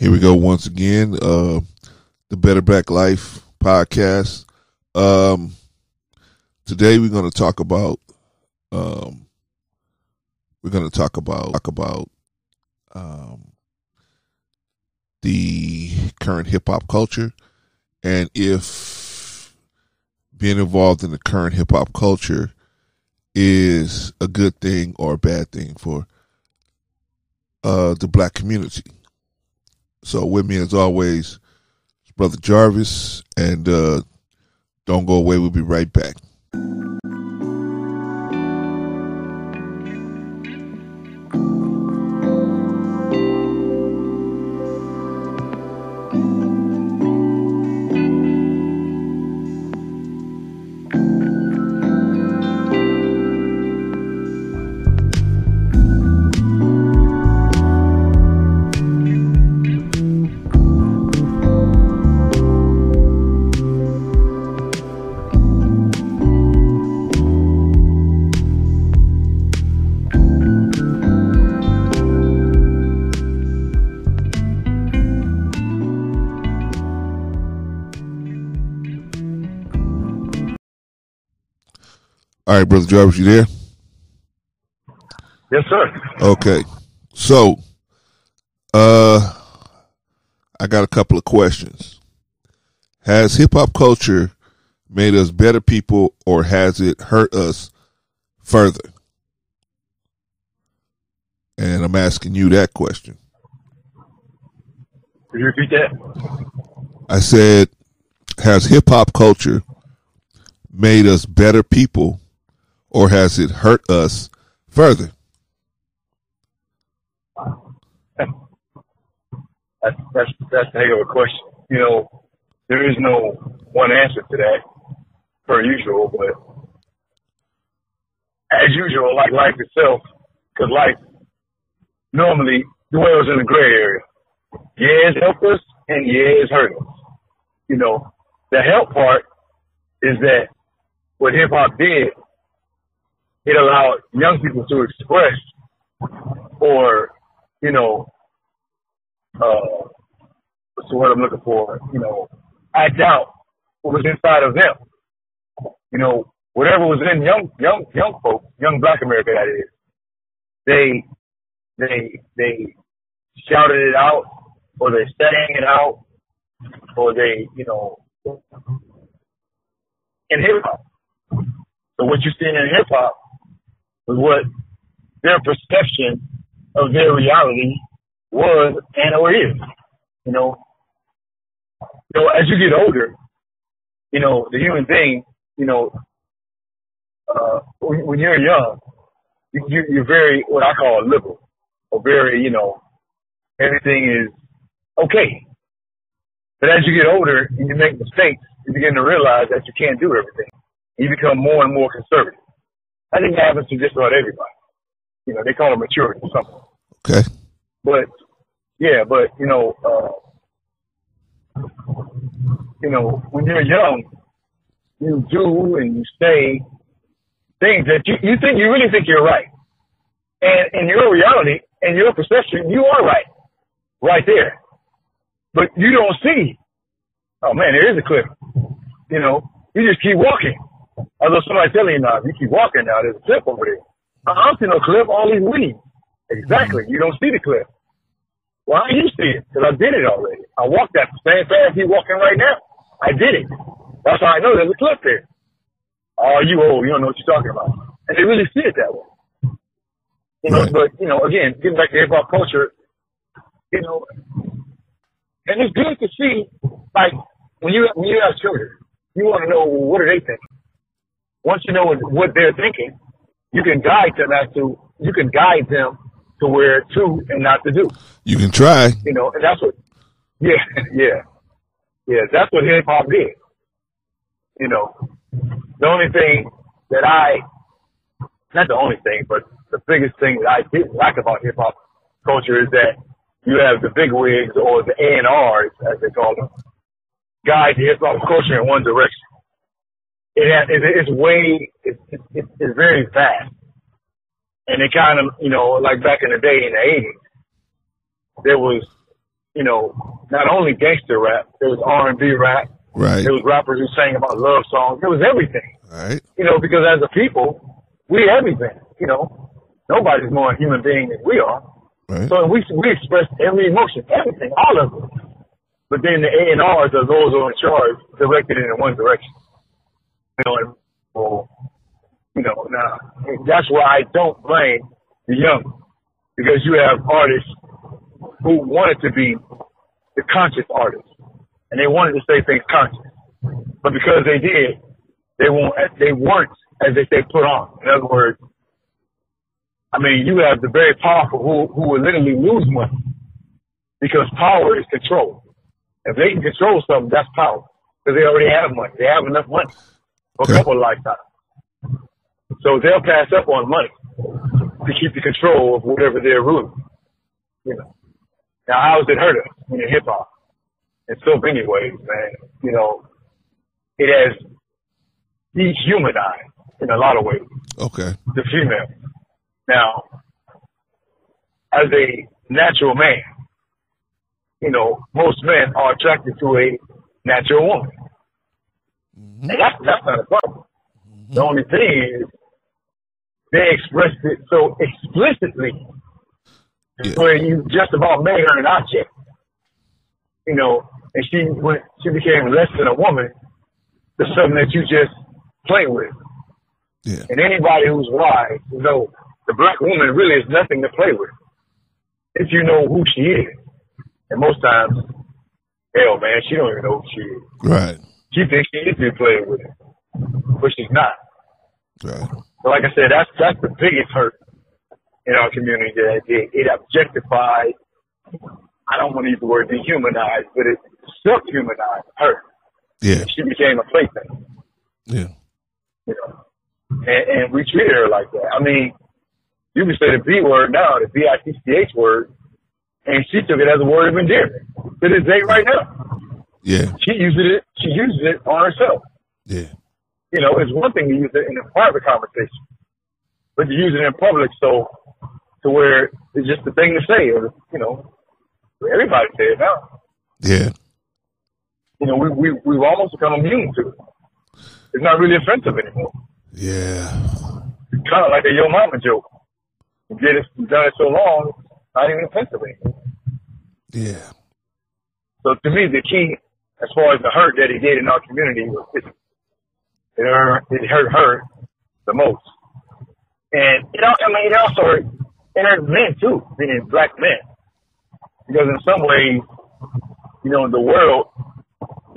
Here we go once again. Uh, the Better Black Life podcast. Um, today we're going to talk about. Um, we're going to talk about talk about um, the current hip hop culture, and if being involved in the current hip hop culture is a good thing or a bad thing for uh, the black community. So with me as always, Brother Jarvis, and uh, don't go away. We'll be right back. Right, brother Jarvis, you there? Yes, sir. Okay. So, uh, I got a couple of questions. Has hip hop culture made us better people, or has it hurt us further? And I'm asking you that question. Could you repeat that? I said, has hip hop culture made us better people, or has it hurt us further? That's that's that's a heck of a question. You know, there is no one answer to that, per usual. But as usual, like life itself, because life normally dwells in the gray area. Yeah, it's helped us, and yeah, it's hurt us. You know, the help part is that what hip hop did, it allowed young people to express or, you know, uh, what's the word I'm looking for? You know, act out what was inside of them. You know, whatever was in young, young, young folks, young black America that is, they, they, they shouted it out or they sang it out or they, you know, in hip hop. So what you're seeing in hip hop what their perception of their reality was and or is. You know, know, as you get older, you know, the human being, you know, uh, when, when you're young, you, you, you're very what I call liberal, or very, you know, everything is okay. But as you get older and you make mistakes, you begin to realize that you can't do everything. You become more and more conservative. I think that happens to just about everybody. You know, they call it maturity or something. Okay. But yeah, but you know, uh, you know, when you're young, you do and you say things that you, you think you really think you're right, and in your reality and your perception, you are right, right there. But you don't see. Oh man, there is a cliff. You know, you just keep walking. Although somebody telling you now, you keep walking now, there's a cliff over there. I don't see no cliff, all these weeds. Exactly. You don't see the cliff. Well, you see it because I did it already. I walked that same fast he's walking right now. I did it. That's how I know there's a cliff there. Oh, you old. You don't know what you're talking about. And they really see it that way. You know, Right. but, you know, again, getting back to hip hop culture, you know, and it's good to see, like, when you, when you have children, you want to know, well, what are they thinking? Once you know what, what they're thinking, you can guide them as to, you can guide them to where to and not to do. You can try. You know, and that's what, yeah, yeah, yeah, that's what hip hop did. You know, the only thing that I, not the only thing, but the biggest thing that I didn't like about hip hop culture is that you have the big wigs or the A and R's, as they call them, guide the hip hop culture in one direction. It has, it, it's way, it's, it's, it's very vast. And it kind of, you know, like back in the day in the 80s, there was you know, not only gangster rap, there was R and B rap. Right. There was rappers who sang about love songs. There was everything. Right. You know, because as a people, we everything. You know, nobody's more a human being than we are. Right. So we we express every emotion, everything, all of it. But then the A and R's are those who are in charge, directed in one direction. And, well, you know, now that's why I don't blame the young, because you have artists who wanted to be the conscious artists, and they wanted to say things conscious, but because they did, they won't, they weren't as they put on. In other words, I mean, you have the very powerful who who will literally lose money because power is control. If they can control something, that's power because they already have money. They have enough money for Okay. a couple of lifetimes. So they'll pass up on money to keep the control of whatever they're ruling. You know. Now, how does it hurt us in hip hop? In so many ways, man. You know, it has dehumanized in a lot of ways Okay. the female. Now, as a natural man, you know, most men are attracted to a natural woman. And that's, that's not a problem. Mm-hmm. The only thing is they expressed it so explicitly Yeah. where you just about made her an object. You know, and she went, she became less than a woman to something that you just play with. Yeah. And anybody who's wise know the black woman really is nothing to play with if you know who she is. And most times, hell man, she don't even know who she is. Right. She thinks she is to be played with, it. but she's not. Right. So like I said, that's that's the biggest hurt in our community that it, it objectified. I don't want to use the word dehumanized, but it subhumanized her. Yeah. She became a plaything. Yeah. you know, and, and we treated her like that. I mean, you can say the B word now, the B I T C H word, and she took it as a word of endearment to this day right now. Yeah. She uses it. She uses it on herself. Yeah. You know, it's one thing to use it in a private conversation, but to use it in public, so to where it's just the thing to say, or you know, everybody say it now. Yeah. You know, we we we've almost become immune to it. It's not really offensive anymore. Yeah. It's kind of like a yo mama joke. You get it, you've done it so long, not even offensive anymore. Yeah. So to me, the key, as far as the hurt that he did in our community, it, it, hurt, it hurt her the most. And it, I mean, it also hurt, it hurt men too, meaning black men, because in some ways, you know, the world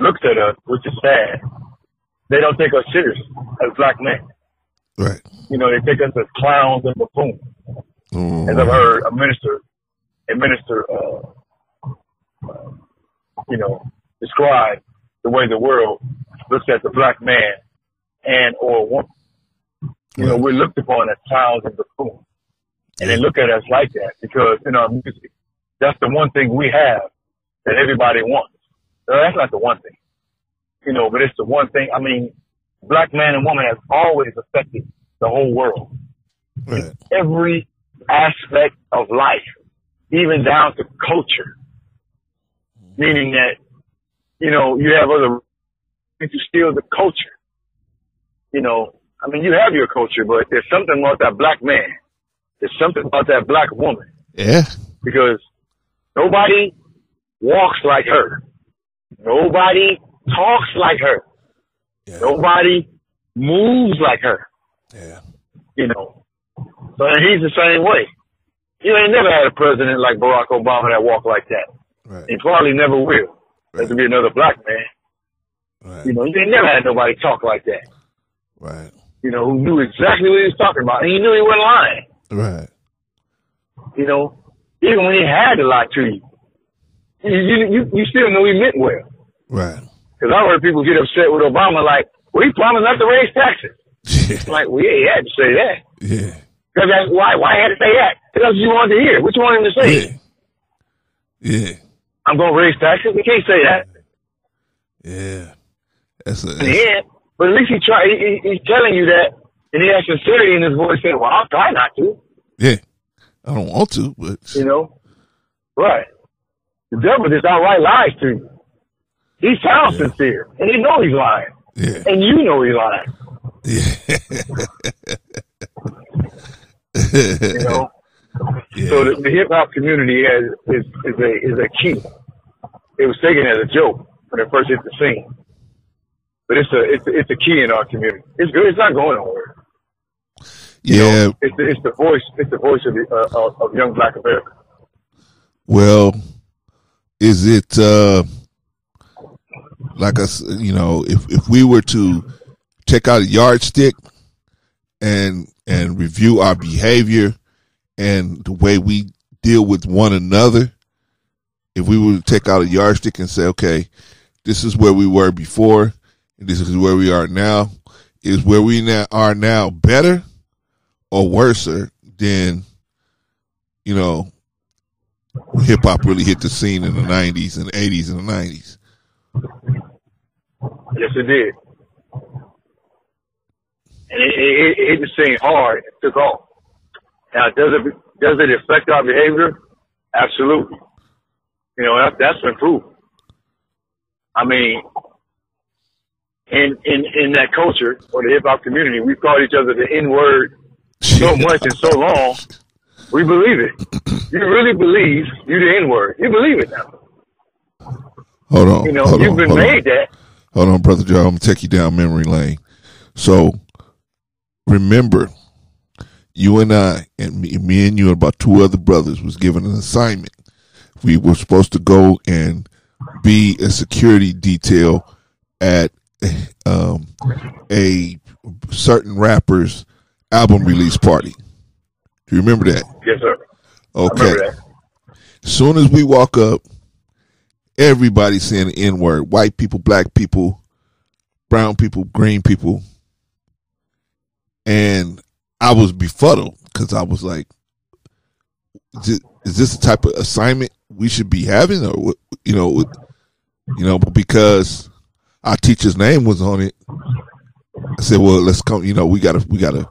looks at us, which is sad. They don't take us serious as black men. Right. You know, they take us as clowns and buffoons. Mm. as I've heard a minister, a minister, uh, uh, you know, describe the way the world looks at the black man and or woman. You know, we're looked upon as clowns and buffoons, and they look at us like that because in our music, that's the one thing we have that everybody wants. No, that's not the one thing, you know, but it's the one thing. I mean, black man and woman has always affected the whole world Right. every aspect of life, even down to culture. Meaning that, you know, you have other to steal the culture. You know, I mean, you have your culture, but there's something about that black man. There's something about that black woman Yeah. because nobody walks like her. Nobody talks like her. Yeah. Nobody moves like her Yeah. you know. So and he's the same way. You ain't never had a president like Barack Obama that walked like that. Right. He probably never will. There to be another black man. Right. You know, you ain't never had nobody talk like that. Right. You know, who knew exactly what he was talking about. And he knew he wasn't lying. Right. You know, even when he had to lie to you. You, you, you, still know he meant well. Right. Because I heard people get upset with Obama like, well, he promised not to raise taxes. Yeah. Like, well, yeah, he had to say that. Yeah. Because that's why, why he had to say that? Because you wanted to hear. What you want him to say? Yeah. Yeah. I'm going to raise taxes. We can't say that. Yeah. That's a, that's, end. But at least he try. He, he- he's telling you that, and he has sincerity in his voice, saying, "Well, I'll try not to." yeah. I don't want to, but You know, right? The devil just outright lies to you. He sounds yeah. sincere, and he know he's lying, yeah. and you know he's lying. Yeah. you know. Yeah. So the, the hip hop community has, is is a is a key. It was taken as a joke when it first hit the scene, but it's a it's a, it's a key in our community. It's good. It's not going nowhere. You yeah, know, it's the, it's the voice. It's the voice of the, uh, of young Black America. Well, is it uh, like us? You know, if if we were to take out a yardstick and and review our behavior and the way we deal with one another, if we were to take out a yardstick and say, okay, this is where we were before, and this is where we are now, is where we now are now better or worse than, you know, hip hop really hit the scene in the 90s and 80s and the 90s? Yes, it did. And it, it, it hit the scene hard. It took off. Now, does it does it affect our behavior? Absolutely. You know, that, that's been proven. I mean, in in in that culture or the hip hop community, we've called each other the N word so much and so long. We believe it. You really believe you the N word. You believe it now. Hold on. You know, hold you've on, been made on. that. Hold on, brother Joe. I'm gonna take you down memory lane. So remember you and I and me, me and you and about two other brothers was given an assignment. We were supposed to go and be a security detail at um, a certain rapper's album release party. Do you remember that? Yes, sir. Okay. As soon as we walk up, everybody's saying the N word. White people, black people, brown people, green people. And I was befuddled because I was like, is this the type of assignment we should be having, or you know, you know, because our teacher's name was on it. I said, well, let's come. You know, we gotta, we gotta,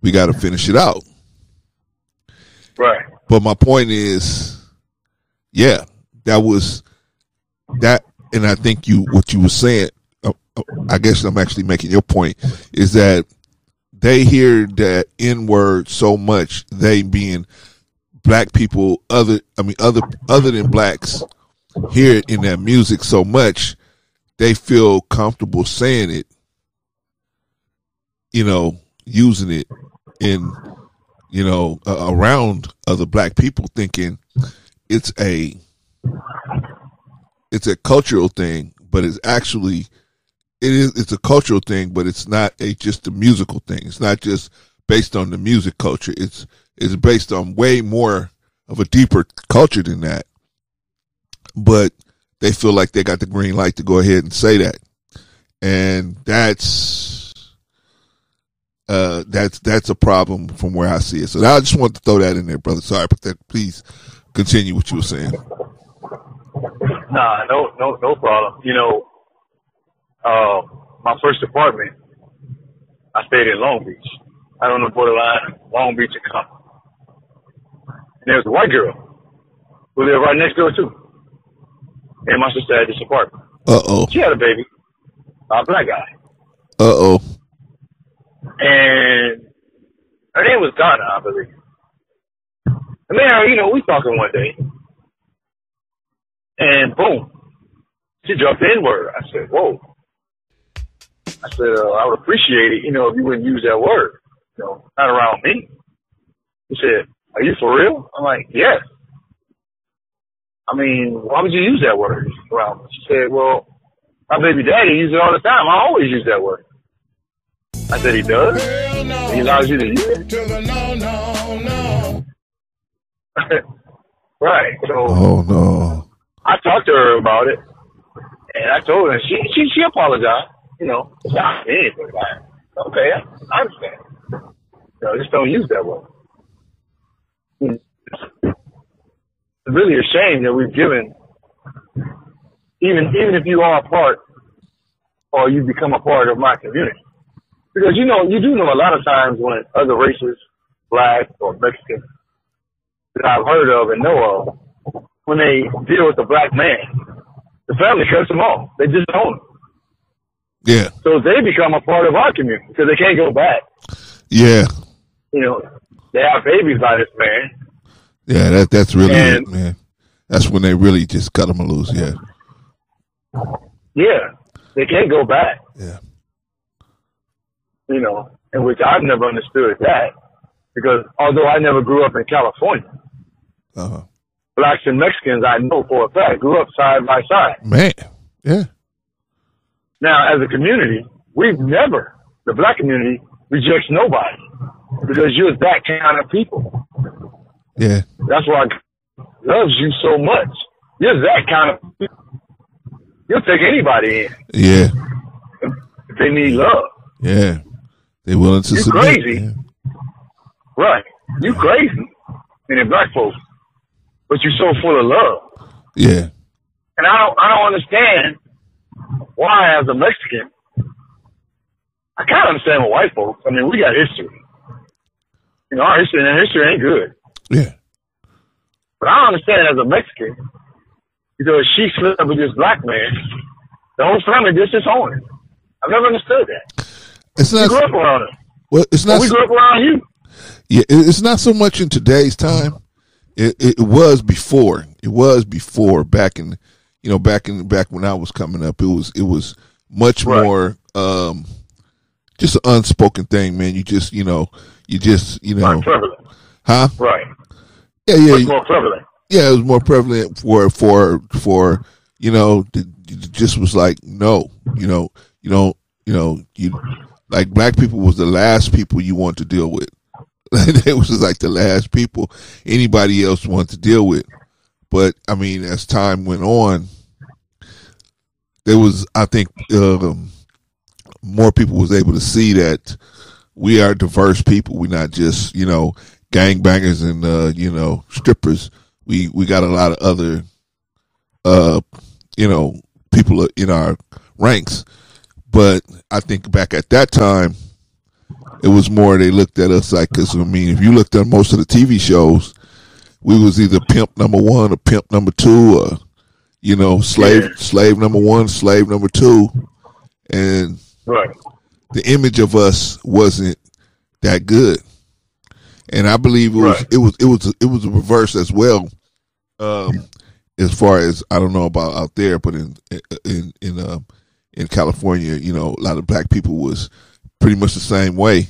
we gotta finish it out. Right. But my point is, yeah, that was that, and I think you what you were saying. Uh, uh I guess I'm actually making your point is that they hear that N word so much, they being black people, other I mean other other than blacks, hear it in their music so much, they feel comfortable saying it, you know, using it in, you know, uh, around other black people, thinking it's a it's a cultural thing, but it's actually it is it's a cultural thing, but it's not a just a musical thing. It's not just based on the music culture. It's it's based on way more of a deeper culture than that. But they feel like they got the green light to go ahead and say that. And that's uh that's that's a problem from where I see it. So I just want to throw that in there, brother. Sorry, but that please continue what you were saying. Nah, no no no problem. You know, uh, my first apartment, I stayed in Long Beach. I don't know borderline Long Beach and Compton. And there was a white girl who lived right next door too. And my sister had this apartment. Uh oh. She had a baby, a black guy. Uh oh. And her name was Donna, I believe. And man, you know, we talking one day. And boom, she dropped the N word. I said, whoa. I said, uh, I would appreciate it, you know, if you wouldn't use that word, you know, not around me. He said, are you for real? I'm like, yes. I mean, why would you use that word around me? She said, well, my baby daddy uses it all the time. I always use that word. I said, he does? No. He allows you to use it? No, no, no. right. So, oh, no. I talked to her about it, and I told her, she, she, she apologized you know, not anything like Okay, I understand. Know, just don't use that word. It's really a shame that we've given, even even if you are a part or you become a part of my community, because you know you do know a lot of times when other races, black or Mexican, that I've heard of and know of, when they deal with the black man, the family cuts them off. They just them. Yeah. So they become a part of our community because they can't go back. Yeah. You know, they have babies by this man. Yeah, that that's really And- it, man. That's when they really just cut them loose. Yeah. Yeah, they can't go back. Yeah. You know, in which I've never understood that because although I never grew up in California, Uh huh. blacks and Mexicans I know for a fact grew up side by side. Man. Yeah. Now, as a community, we've never, the black community rejects nobody because you're that kind of people. Yeah. That's why God loves you so much. You're that kind of people. You'll take anybody in Yeah. if they need love. Yeah. They willing to You submit. crazy. Yeah. Right. You crazy. And in black folks. But you're so full of love. Yeah. And I don't I don't understand why as a Mexican I kinda understand with white folks. I mean, we got history. You know, our history and history ain't good. Yeah. But I understand as a Mexican because she slept with this black man, the whole family just disowned her. I've never understood that. It's We not. grew up around her. Well, it's not. we grew up around you. Yeah, it's not so much in today's time. It, it was before. It was before back in, you know, back in back when I was coming up. It was it was much Right. more um, just an unspoken thing, man. You just you know you just you know huh? Right. Yeah, yeah, Much more prevalent. yeah. It was more prevalent for for for you know the, it just was like no, you know, you know, you know, you like black people was the last people you want to deal with. they was just like the last people anybody else wanted to deal with. But I mean, as time went on, there was I think um, more people was able to see that we are diverse people. We're not just you know gangbangers and uh, you know strippers. We we got a lot of other uh, you know people in our ranks. But I think back at that time, it was more they looked at us like because I mean, if you looked at most of the TV shows, we was either pimp number one or pimp number two, or you know, slave Yeah. slave number one, slave number two, and Right. the image of us wasn't that good. And I believe it was Right. it was it was it was a reverse as well. Um, as far as I don't know about out there, but in in in um in California, you know, a lot of black people was pretty much the same way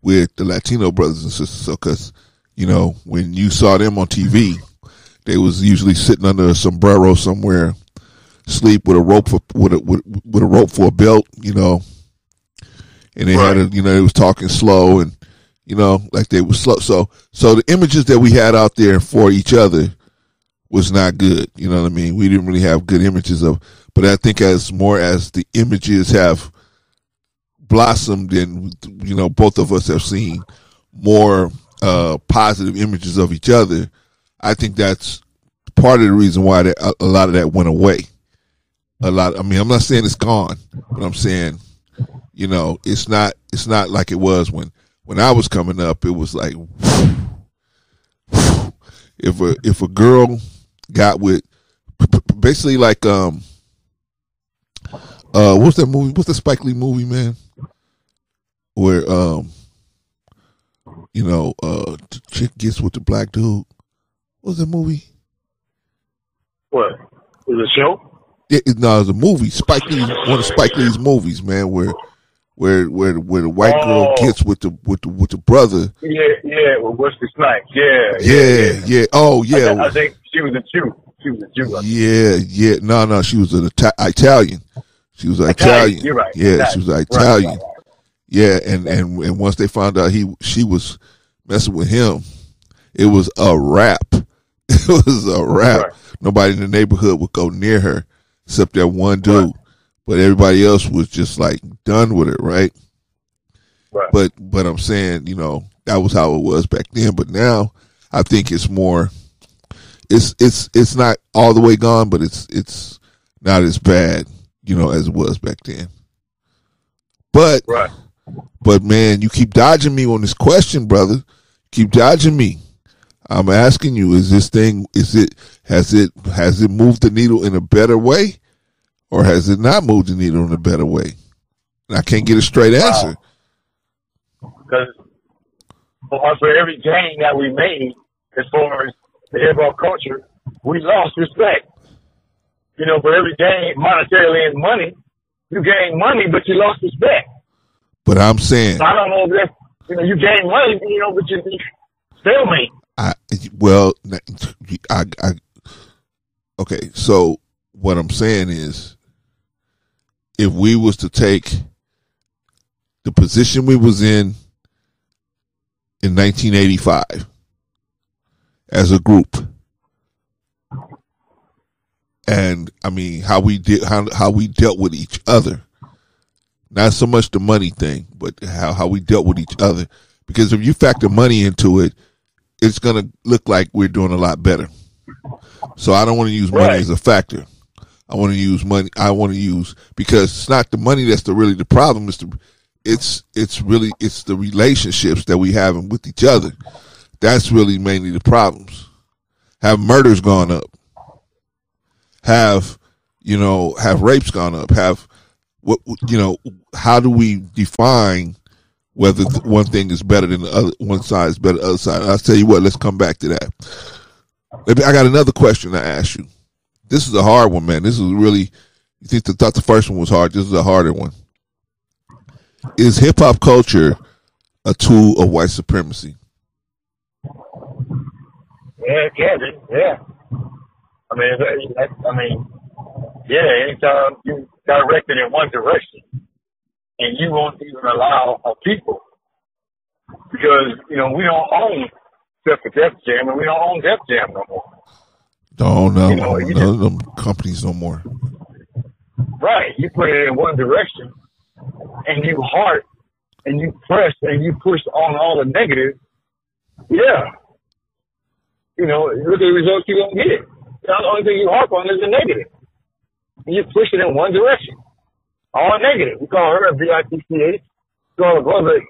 with the Latino brothers and sisters. So, because you know, when you saw them on TV, they was usually sitting under a sombrero somewhere, sleep with a rope for with a with, with a rope for a belt, you know, and they had a you know they was talking slow and you know like they was slow. So so the images that we had out there for each other was not good. You know what I mean? We didn't really have good images of. But I think as more as the images have blossomed and you know both of us have seen more uh positive images of each other i think that's part of the reason why that, a, a lot of that went away. A lot i mean i'm not saying it's gone but i'm saying you know it's not it's not like it was when when i was coming up it was like if a if a girl got with basically like um uh what's that movie what's the spike lee movie man? Where um you know uh chick gets with the black dude what's that movie What? Is it a show? it, it, no it's a movie spike lee one of spike lee's movies man where where where where the white girl Oh. gets with the with the with the brother Yeah, yeah, with Wesley Snipes. Yeah, yeah yeah oh I, yeah I think she was a Jew. She was a Jew. Yeah, yeah. No, no, she was an Ita- Italian. She was an Italian, Italian. you're right, Yeah, Italian. she was Right, Italian. right, right. Yeah, and and and once they found out he she was messing with him, it was a wrap. It was a wrap. Right. Nobody in the neighborhood would go near her except that one dude. But everybody else was just like done with it, right? Right. But but I'm saying, you know, that was how it was back then. But now I think it's more it's it's it's not all the way gone, but it's it's not as bad, you know, as it was back then. But Right. but man, you keep dodging me on this question, brother. Keep dodging me. I'm asking you: Is this thing? Is it has it has it moved the needle in a better way, or has it not moved the needle in a better way? And I can't get a straight answer. Because for, for every gain that we made, as far as the hip hop culture, we lost respect. You know, for every gain monetarily in money, you gain money, but you lost respect. But I'm saying, So I don't know if that's, you know, you gain money, you know, but you stalemate. I well, I, I okay. So what I'm saying is, if we was to take the position we was in in 1985 as a group, and I mean how we did how how we dealt with each other, not so much the money thing, but how how we dealt with each other. Because if you factor money into it, it's going to look like we're doing a lot better. So I don't want to use money Right. as a factor. I want to use money. I want to use because it's not the money that's the really the problem. It's the it's it's really it's the relationships that we have with each other. That's really mainly the problems. Have murders gone up? Have you know? Have rapes gone up? Have what you know? How do we define whether one thing is better than the other? One side is better than the other side. I'll tell you what. Let's come back to that. Maybe I got another question to ask you. This is a hard one, man. This is really. You think the thought the first one was hard? This is a harder one. Is hip hop culture a tool of white supremacy? Yeah, be. Yeah. I mean, I mean, yeah. Anytime you direct it in one direction, and you won't even allow a people, because you know we don't own except for Def Jam, and we don't own Def Jam no more. No, no, uh, You know, no, none of them companies no more. Right. You put it in one direction, and you heart, and you press, and you push on all the negative. Yeah. You know, look at the results you don't get. The only thing you harp on is the negative. You push it in one direction. All negative. We call her a B-I-T-C-H. Call her brother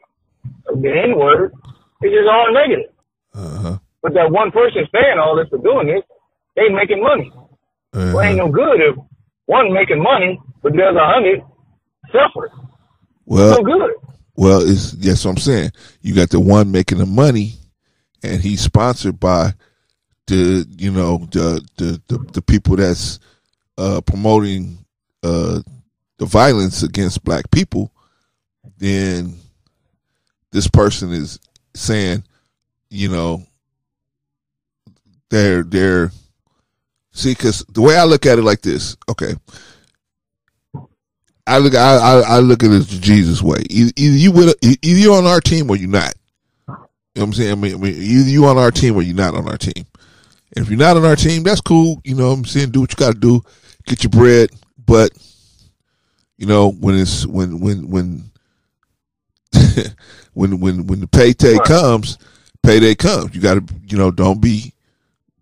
the N-word. It's just all negative. Uh-huh. But that one person saying all this or doing this, they making money. Well, ain't Uh-huh. no good if one making money, but the other hundred suffer. Well, No good. well, it's that's what I'm saying you got the one making the money, and he's sponsored by the you know the the the, the people that's uh, promoting uh, the violence against black people. Then this person is saying, you know, they're they're see because the way I look at it like this, okay. I look, I, I, look at it the Jesus way. Either, you with, either you on our team or you're not. You know what I'm saying? I mean, either you on our team or you're not on our team. If you're not on our team, that's cool. You know what I'm saying? Do what you got to do, get your bread. But you know when it's when when when when when when the payday Right. comes, payday comes. You got to you know don't be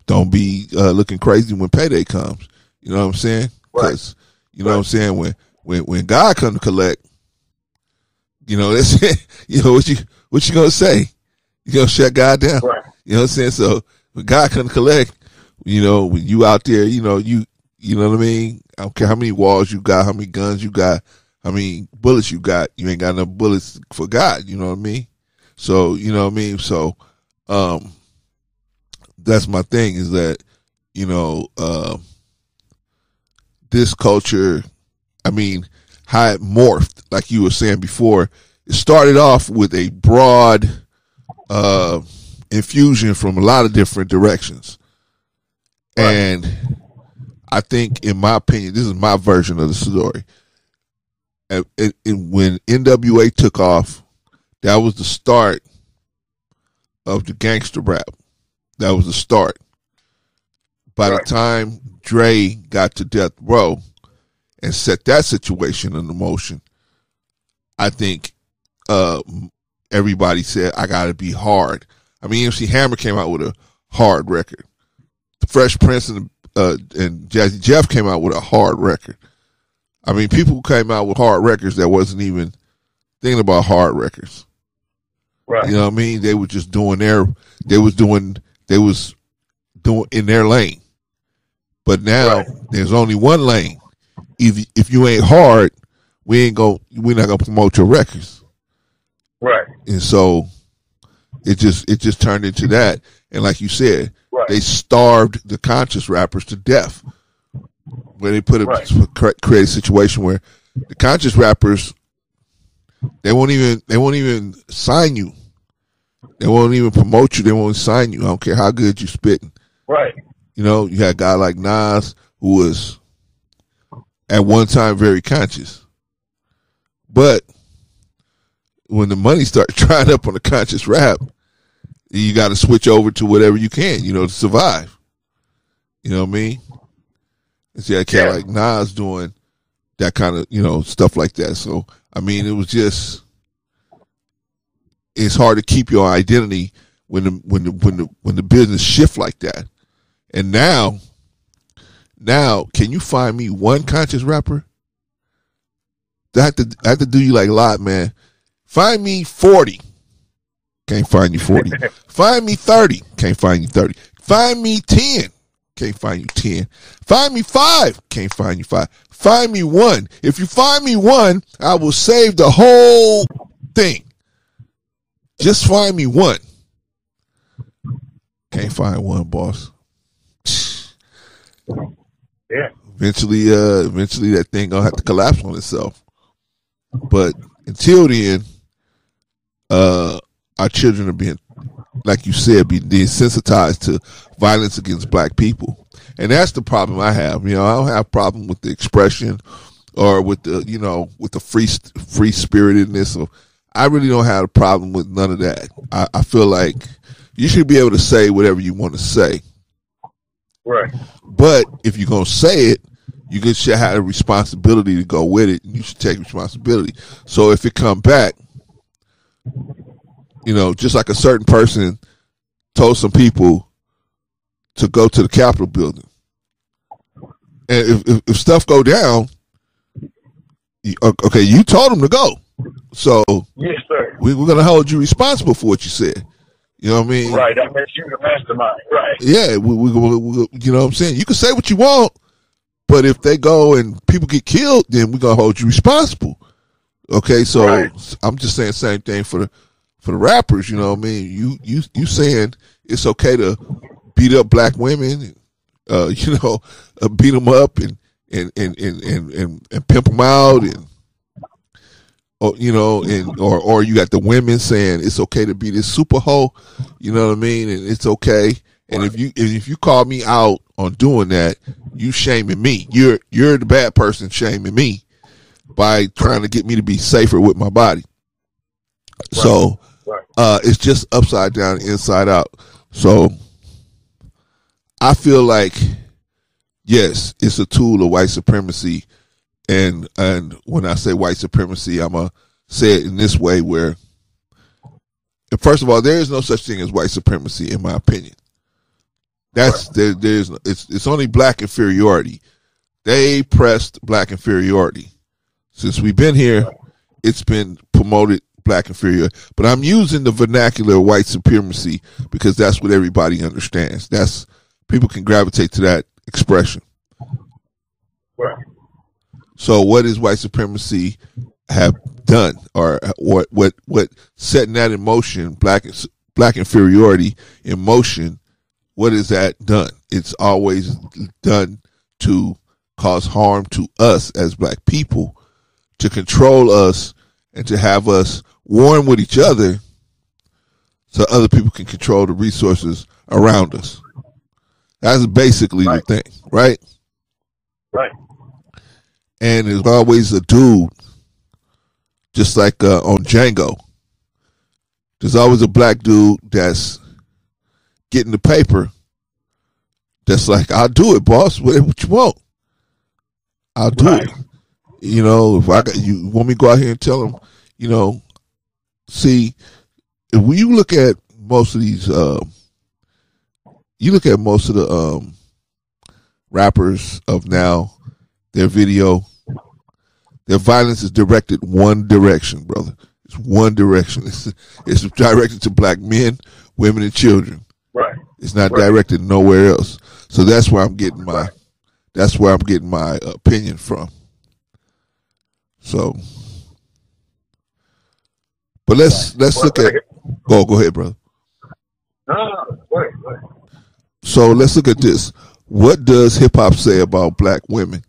don't be uh, looking crazy when payday comes. You know what I'm saying? Right. 'Cause, you know what I'm saying when when when God come to collect, you know that's it. you know what you what you gonna say? You gonna shut God down? Right. You know what I'm saying? So when God come to collect, you know when you out there, you know you you know what I mean. I don't care how many walls you got, how many guns you got, how many bullets you got. You ain't got enough bullets for God. You know what I mean? So you know what I mean. So um, that's my thing is that you know uh, this culture. I mean, how it morphed, like you were saying before. It started off with a broad uh, infusion from a lot of different directions, Right. and I think, in my opinion, this is my version of the story. And, and- and when NWA took off, that was the start of the gangster rap. That was the start. By Right. the time Dre got to Death Row and set that situation in motion, I think uh, everybody said, I got to be hard. I mean, MC Hammer came out with a hard record. The Fresh Prince and uh, and Jazzy Jeff came out with a hard record. I mean, people came out with hard records that wasn't even thinking about hard records. Right. You know what I mean? They were just doing their, they was doing they was doing in their lane. But now Right. there's only one lane. If if you ain't hard, we ain't go we're not gonna promote your records. Right. And so it just it just turned into that. And like you said, Right. they starved the conscious rappers to death. Where they put a Right. create a situation where the conscious rappers they won't even they won't even sign you. They won't even promote you. They won't sign you. I don't care how good you spitting. Right. You know, you had a guy like Nas who was at one time very conscious. But when the money starts drying up on the conscious rap, you got to switch over to whatever you can, you know, to survive. You know what I mean? And see a cat Yeah. like Nas doing that kind of, you know, stuff like that. So, I mean, it was just, it's hard to keep your identity when the, when the, when the, when the business shift like that. And now, now, can you find me one conscious rapper? I have to, I have to do you like a lot, man. Find me 40. Can't find you 40. find me 30. Can't find you 30. Find me 10. Can't find you 10. Find me 5. Can't find you 5. Find me 1. If you find me 1, I will save the whole thing. Just find me 1. Can't find one, boss. Yeah. eventually uh eventually that thing gonna have to collapse on itself but until then uh our children are being like you said being desensitized to violence against black people and that's the problem i have you know i don't have a problem with the expression or with the you know with the free free spiritedness of i really don't have a problem with none of that i, I feel like you should be able to say whatever you want to say Right. but if you're gonna say it, you should have a responsibility to go with it, and you should take responsibility. So if it come back, you know, just like a certain person told some people to go to the Capitol building, and if if, if stuff go down, okay, you told them to go, so Yes, sir. we, we're gonna hold you responsible for what you said. You know what I mean? Right. That makes you the mastermind. Right. Yeah, we, we, we, you know what I'm saying? You can say what you want, but if they go and people get killed, then we're gonna hold you responsible. Okay, so Right. I'm just saying same thing for the for the rappers. You know what I mean? You you you saying it's okay to beat up black women, uh, you know, uh, beat them up and and and and and, and, and pimp them out and. Or, you know, and or or you got the women saying it's okay to be this super hoe, you know what I mean, and it's okay. And if you if you call me out on doing that, you shaming me. You're you're the bad person shaming me by trying to get me to be safer with my body. So Right. uh, it's just upside down, inside out. So I feel like yes, it's a tool of white supremacy, and and when I say white supremacy, I'm gonna say it in this way where. First of all, there is no such thing as white supremacy, in my opinion. That's there. There's it's it's only black inferiority. They pressed black inferiority since we've been here. It's been promoted black inferior, but I'm using the vernacular of white supremacy because that's what everybody understands. That's people can gravitate to that expression. Right. So, what is white supremacy have done, or what what what setting that in motion, black black inferiority in motion? What has that done? It's always done to cause harm to us as black people, to control us, and to have us warn with each other, so other people can control the resources around us. That's basically Right. the thing, right? Right. and there's always a dude, just like uh, on Django. There's always a black dude that's getting the paper. That's like, I'll do it, boss. What, you want? I'll do Right. it. You know, if I got you want me to go out here and tell him, you know, see, if when you look at most of these, uh, you look at most of the um, rappers of now, their video, their violence is directed one direction, brother. It's one direction. It's it's directed to black men, women, and children. Right. It's not Right. directed nowhere else. So that's where I'm getting my that's where I'm getting my opinion from. So but let's let's look at go go ahead, brother. No, no, ahead. So let's look at this. What does hip hop say about black women?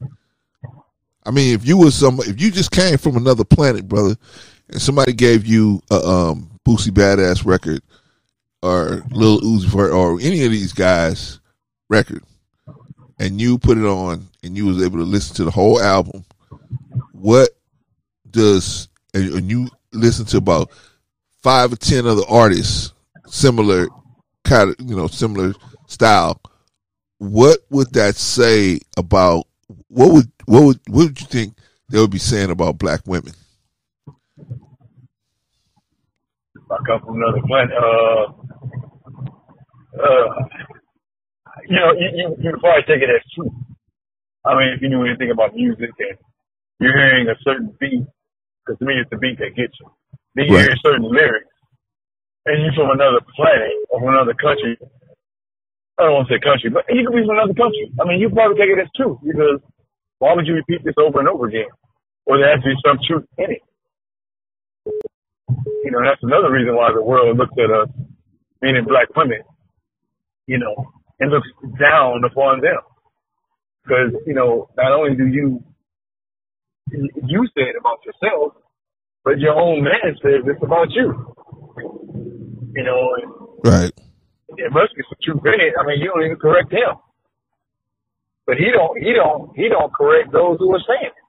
I mean, if you was some, if you just came from another planet, brother, and somebody gave you a um, Boosie Badazz record or Lil Uzi Vert or any of these guys' record, and you put it on and you was able to listen to the whole album, what does and you listen to about five or ten other artists similar kind of you know similar style what would that say about what would what would what would you think they would be saying about black women I come from another planet. Uh, uh, you know, you, you, you probably take it as truth. I mean, if you knew anything about music and you're hearing a certain beat, because to me it's the beat that gets you. Then you Right. hear certain lyrics, and you're from another planet or from another country. I don't want to say country, but you could be from another country. I mean, you probably take it as true because why would you repeat this over and over again? Or there has to be some truth in it. You know, that's another reason why the world looks at us, meaning black women, you know, and looks down upon them. Because, you know, not only do you, you say it about yourself, but your own man says it's about you. You know, and right there must be some truth in it. I mean, you don't even correct him. But he don't, he don't, he don't correct those who are saying it.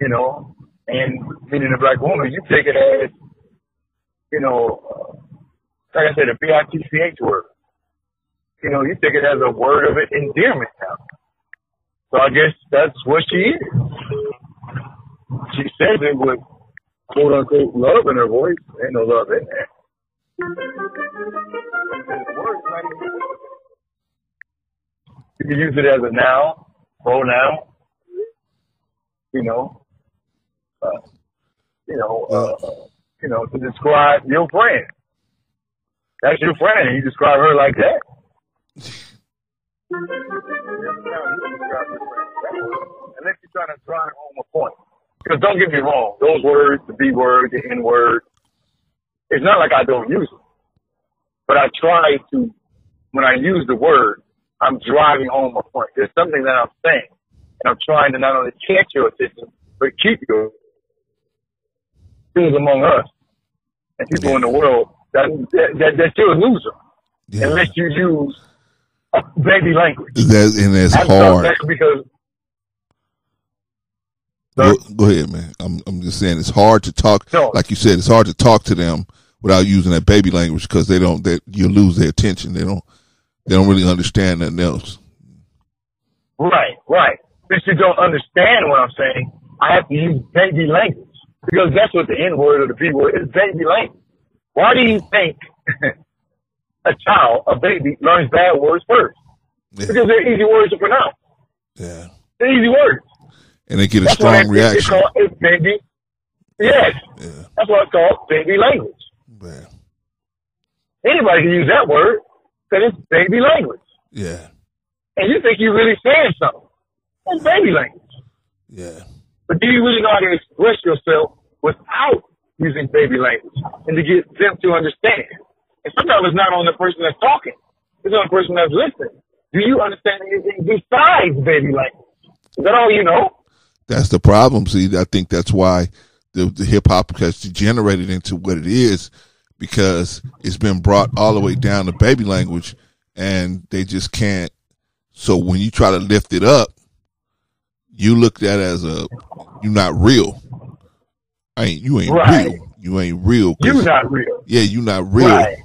You know, and meaning a black woman, you take it as, you know, uh, like I said, a B-I-T-C-H word. You know, you take it as a word of endearment now. So I guess that's what she is. She says it with quote unquote love in her voice. Ain't no love in there. You can use it as a noun, pronoun. You know, uh, you know, uh, you know, to describe your friend. That's your friend, you describe her like that. Unless you're trying to drive home a point. Because don't get me wrong, those words, the B word, the N word, it's not like I don't use them. But I try to, when I use the word, I'm driving home a point. There's something that I'm saying. And I'm trying to not only catch your attention, but keep your things among us. And people in the world that, that, that, that still lose them. yeah Unless you use a baby language. that, and that's That's hard that's because go, go ahead man I'm, I'm just saying it's hard to talk No. like you said it's hard to talk to them without using that baby language because they don't they, you lose their attention they don't they don't really understand nothing else Right, right. Since you don't understand what I'm saying, I have to use baby language because that's what the N word or the B word is baby language. Why do you think a child, a baby, learns bad words first? yeah, Because they're easy words to pronounce. yeah. They're easy words. and they get a That's strong it's, it's reaction called it's baby. Yes, yeah that's why it's called baby language. man. Anybody can use that word because it's baby language. yeah And you think you're really saying something. It's baby language. yeah But do you really know how to express yourself without using baby language and to get them to understand? And sometimes it's not on the person that's talking. It's on the person that's listening. Do you understand anything besides baby language? Is that all you know? That's the problem. See, I think that's why the, the hip hop has degenerated into what it is because it's been brought all the way down to baby language and they just can't. So when you try to lift it up, you look at as a, you're not real. I ain't, you ain't Right. real. You ain't real. You're not real. yeah, you're not real Right.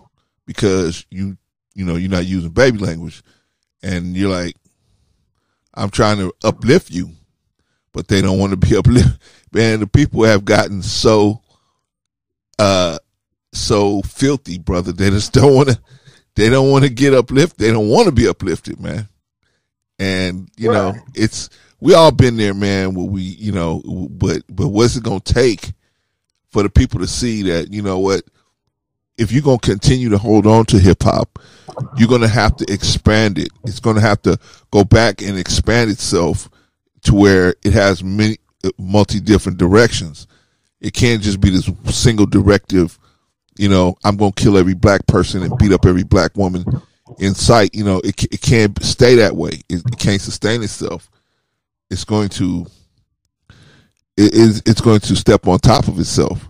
Because you you know you're not using baby language, and you're like, I'm trying to uplift you, but they don't want to be uplifted. Man, the people have gotten so uh so filthy, brother. They just don't want to. They don't want to get uplifted. They don't want to be uplifted, man. And you know, it's we all been there, man. Where we, you know, but but what's it gonna take for the people to see that you know what if you're gonna continue to hold on to hip hop, you're gonna have to expand it. It's gonna have to go back and expand itself to where it has many uh, multi different directions. It can't just be this single directive. You know, I'm gonna kill every black person and beat up every black woman in sight. You know, it it can't stay that way. It, it can't sustain itself. It's going to it it's going to step on top of itself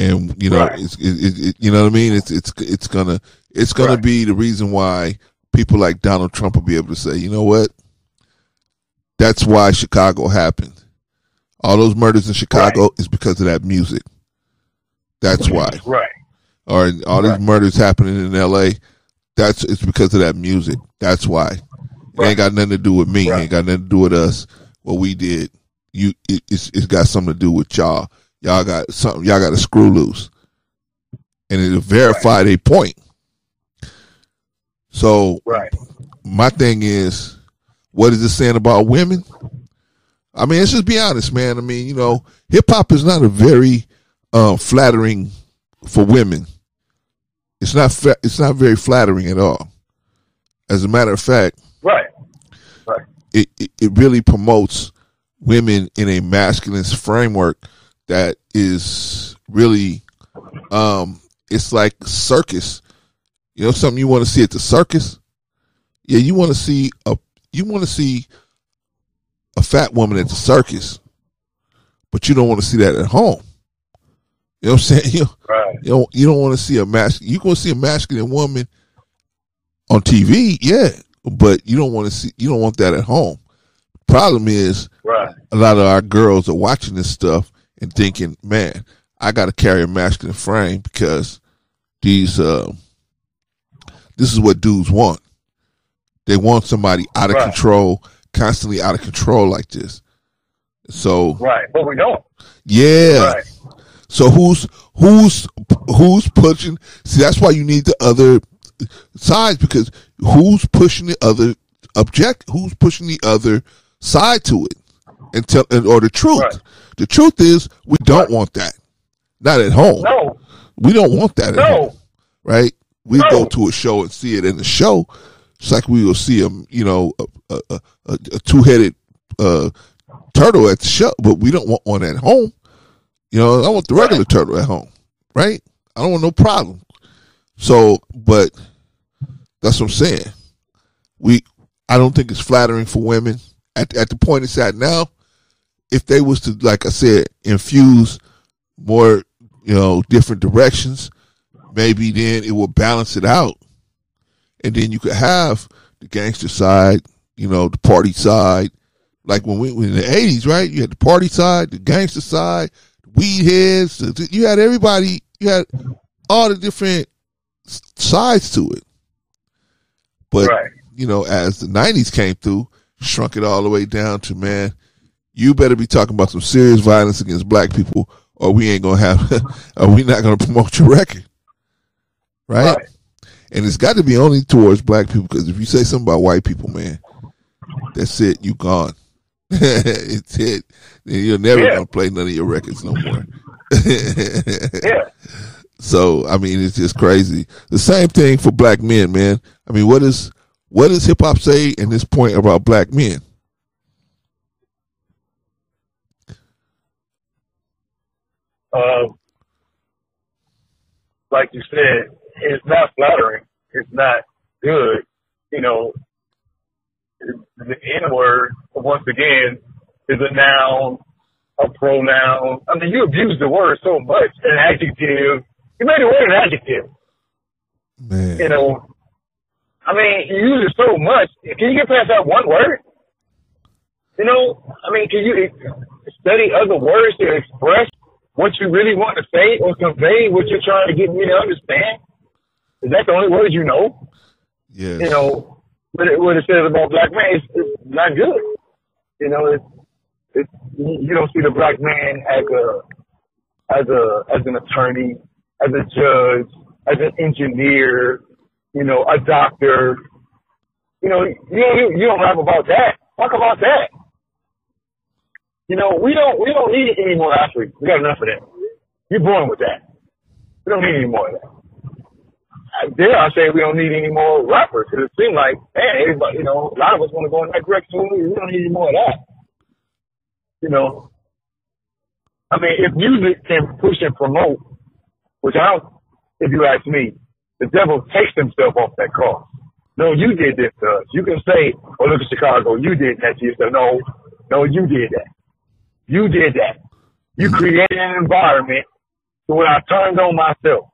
and you know right. it's it, it, you know what I mean. It's it's it's gonna it's gonna right. be the reason why people like Donald Trump will be able to say, you know what, that's why Chicago happened. All those murders in Chicago right. is because of that music. That's why. Right. Or all these murders happening in L.A. That's it's because of that music. That's why. It ain't got nothing to do with me. It ain't got nothing to do with us. What we did. You, it, it's it's got something to do with y'all y'all got something, y'all got a screw loose. And it'll verify right. their point. So right. my thing is, what is it saying about women? I mean, let's just be honest, man. I mean, you know, hip hop is not a very uh, flattering for women. It's not. Fa- it's not very flattering at all. As a matter of fact, right, right. It, it, it really promotes women in a masculine framework that is really um it's like circus. You know something you want to see at the circus? Yeah, you want to see a you want to see a fat woman at the circus, but you don't want to see that at home. You know what I'm saying? You, right. you don't you don't want to see a mask. You going to see a masculine woman on TV, yeah, but you don't want to see you don't want that at home. Problem is, right. a lot of our girls are watching this stuff and thinking, man, I got to carry a masculine frame because these, uh, this is what dudes want. They want somebody out of right. control, constantly out of control like this. So right, but we don't. Yeah. Right. So who's who's who's pushing? See, that's why you need the other sides because who's pushing the other object? Who's pushing the other side to it? And tell and, or the truth. Right. The truth is, we don't want that. Not at home. No. We don't want that no. at home. Right? We no. go to a show and see it in the show. It's like we will see a you know a, a, a, a two headed uh, turtle at the show, but we don't want one at home. You know, I want the regular turtle at home, right? I don't want no problem. So, but that's what I'm saying. We, I don't think it's flattering for women at at the point it's at now if they was to, like I said, infuse more, you know, different directions, maybe then it will balance it out. And then you could have the gangster side, you know, the party side. Like when we were in the 80s, right? You had the party side, the gangster side, the weed heads. You had everybody, you had all the different sides to it. But, right. you know, as the 90s came through, shrunk it all the way down to, man, you better be talking about some serious violence against black people, or we ain't gonna have, or we not gonna promote your record, right? right. And it's got to be only towards black people because if you say something about white people, man, that's it. You gone. it's it. You're never yeah. gonna play none of your records no more. yeah. So I mean, it's just crazy. The same thing for black men, man. I mean, what is what does hip hop say in this point about black men? Uh, like you said, it's not flattering. It's not good. You know, the N word, once again, is a noun, a pronoun. I mean, you abuse the word so much, an adjective. You made the word an adjective. Man. You know, I mean, you use it so much. Can you get past that one word? You know, I mean, can you study other words to express what you really want to say or convey what you're trying to get me to understand? Is that the only words you know? Yes. You know, what it, what it says about black man is it's not good. You know, it's, it's, you don't see the black man as a, as a, as an attorney, as a judge, as an engineer, you know, a doctor. You know, you, you, you don't rap about that. Talk about that. You know, we don't we don't need any more athletes. We got enough of that. You're born with that. We don't need any more of that. Dare I say we don't need any more rappers? Because it seems like, man, everybody, you know, a lot of us want to go in that direction. We don't need any more of that. You know, I mean, if music can push and promote, which I don't, if you ask me, the devil takes himself off that cross. No, you did this to us. You can say, oh, look at Chicago, you did that to yourself. No, no, you did that. You did that. You created an environment to where I turned on myself.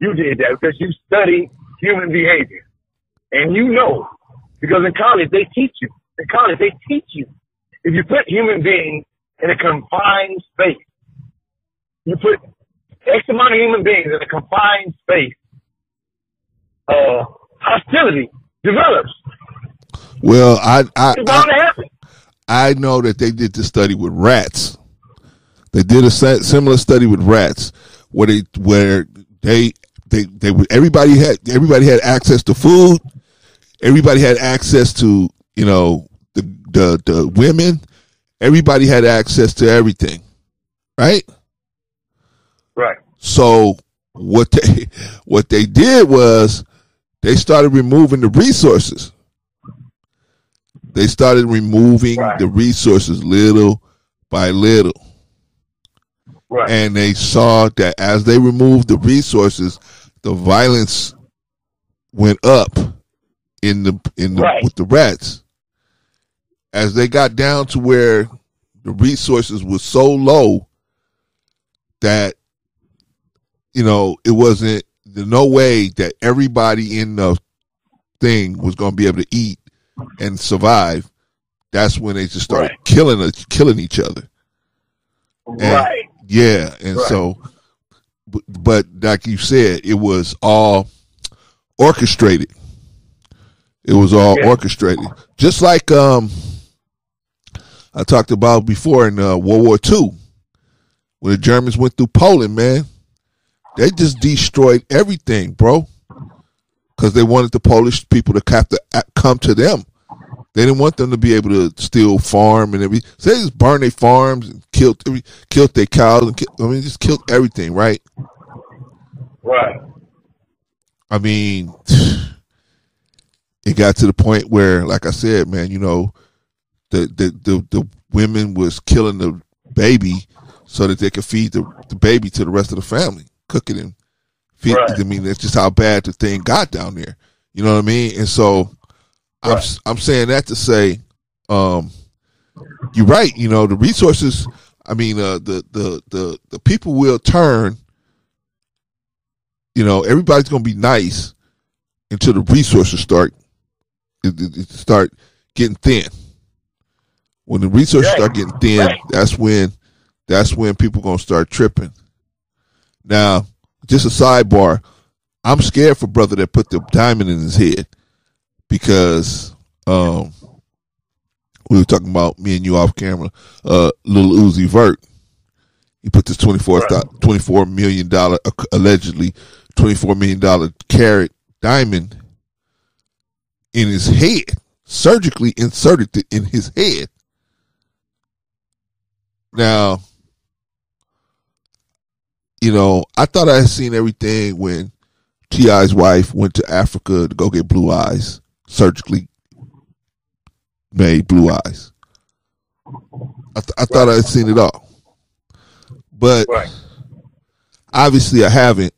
You did that because you study human behavior. And you know, because in college they teach you. In college they teach you. If you put human beings in a confined space, you put X amount of human beings in a confined space, uh, hostility develops. Well, I I, It's bound to happen. I know that they did this study with rats. They did a similar study with rats where they where they they they everybody had everybody had access to food. Everybody had access to you know the the the women. Everybody had access to everything, right? Right. So what they what they did was they started removing the resources. They started removing Right. the resources little by little. Right. And they saw that as they removed the resources, the violence went up in the in the Right. with the rats. As they got down to where the resources were so low that you know it wasn't there's no way that everybody in the thing was going to be able to eat and survive. That's when they just started Right. killing killing each other. And- right. Yeah, and Right. so, but, but like you said, it was all orchestrated. It was all Yeah. orchestrated, just like um, I talked about before in uh, World War II, when the Germans went through Poland. Man, they just destroyed everything, bro, because they wanted the Polish people to have to come to them. They didn't want them to be able to steal farm and everything. So they just burned their farms and killed every, killed their cows and ki- I mean just killed everything, right? Right. I mean, it got to the point where, like I said, man, you know, the the the, the women was killing the baby so that they could feed the, the baby to the rest of the family, cook it and feed. Right. I mean, that's just how bad the thing got down there. You know what I mean? And so, Right. I'm saying that to say, um, you're right. You know, the resources. I mean, uh, the the the the people will turn. You know, everybody's gonna be nice until the resources start it, it- it start getting thin. When the resources Right. start getting thin, Right. that's when that's when people gonna start tripping. Now, just a sidebar, I'm scared for brother that put the diamond in his head because um we were talking about me and you off camera, uh little Uzi Vert. He put this 24 Right. $24 million allegedly 24 million dollar carat diamond in his head, surgically inserted it in his head. Now, you know, I thought I had seen everything when T.I.'s wife went to Africa to go get blue eyes, surgically made blue eyes. I, th- I thought I had seen it all. But Right. obviously I haven't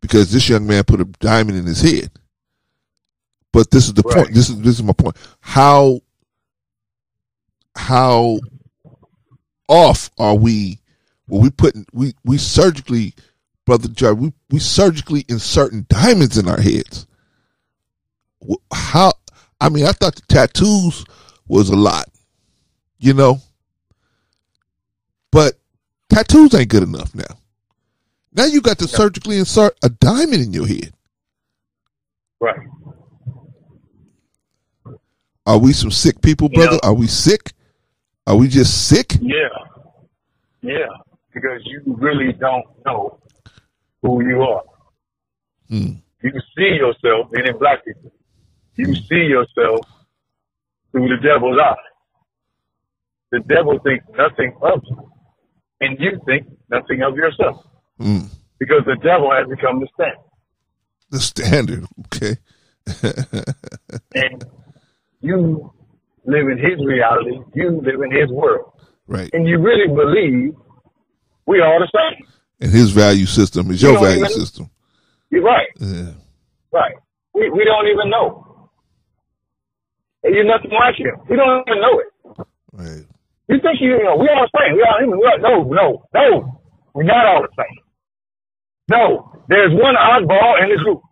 because this young man put a diamond in his head. But this is the Right. point. This is this is my point. How how off are we when we putting we we surgically brother Joe, we we surgically inserting diamonds in our heads. How I mean I thought the tattoos was a lot, you know. But tattoos ain't good enough now. Now you got to surgically insert a diamond in your head. Right. Are we some sick people, You brother? know- Are we sick? Are we just sick? Yeah. Yeah. Because you really don't know who you are. Hmm. You see yourself, meaning black people. You see yourself through the devil's eye. The devil thinks nothing of you, and you think nothing of yourself. Mm. because the devil has become the standard. The standard, okay. and you live in his reality, you live in his world. Right. And you really believe we are the same. And his value system is You your value even- system. You're right. Yeah. Right. We we don't even know. And you're nothing like him. You don't even know it. Right. You think you, you know, we all the same. We all human. We all, no, no, no. We're not all the same. No. There's one oddball in the group.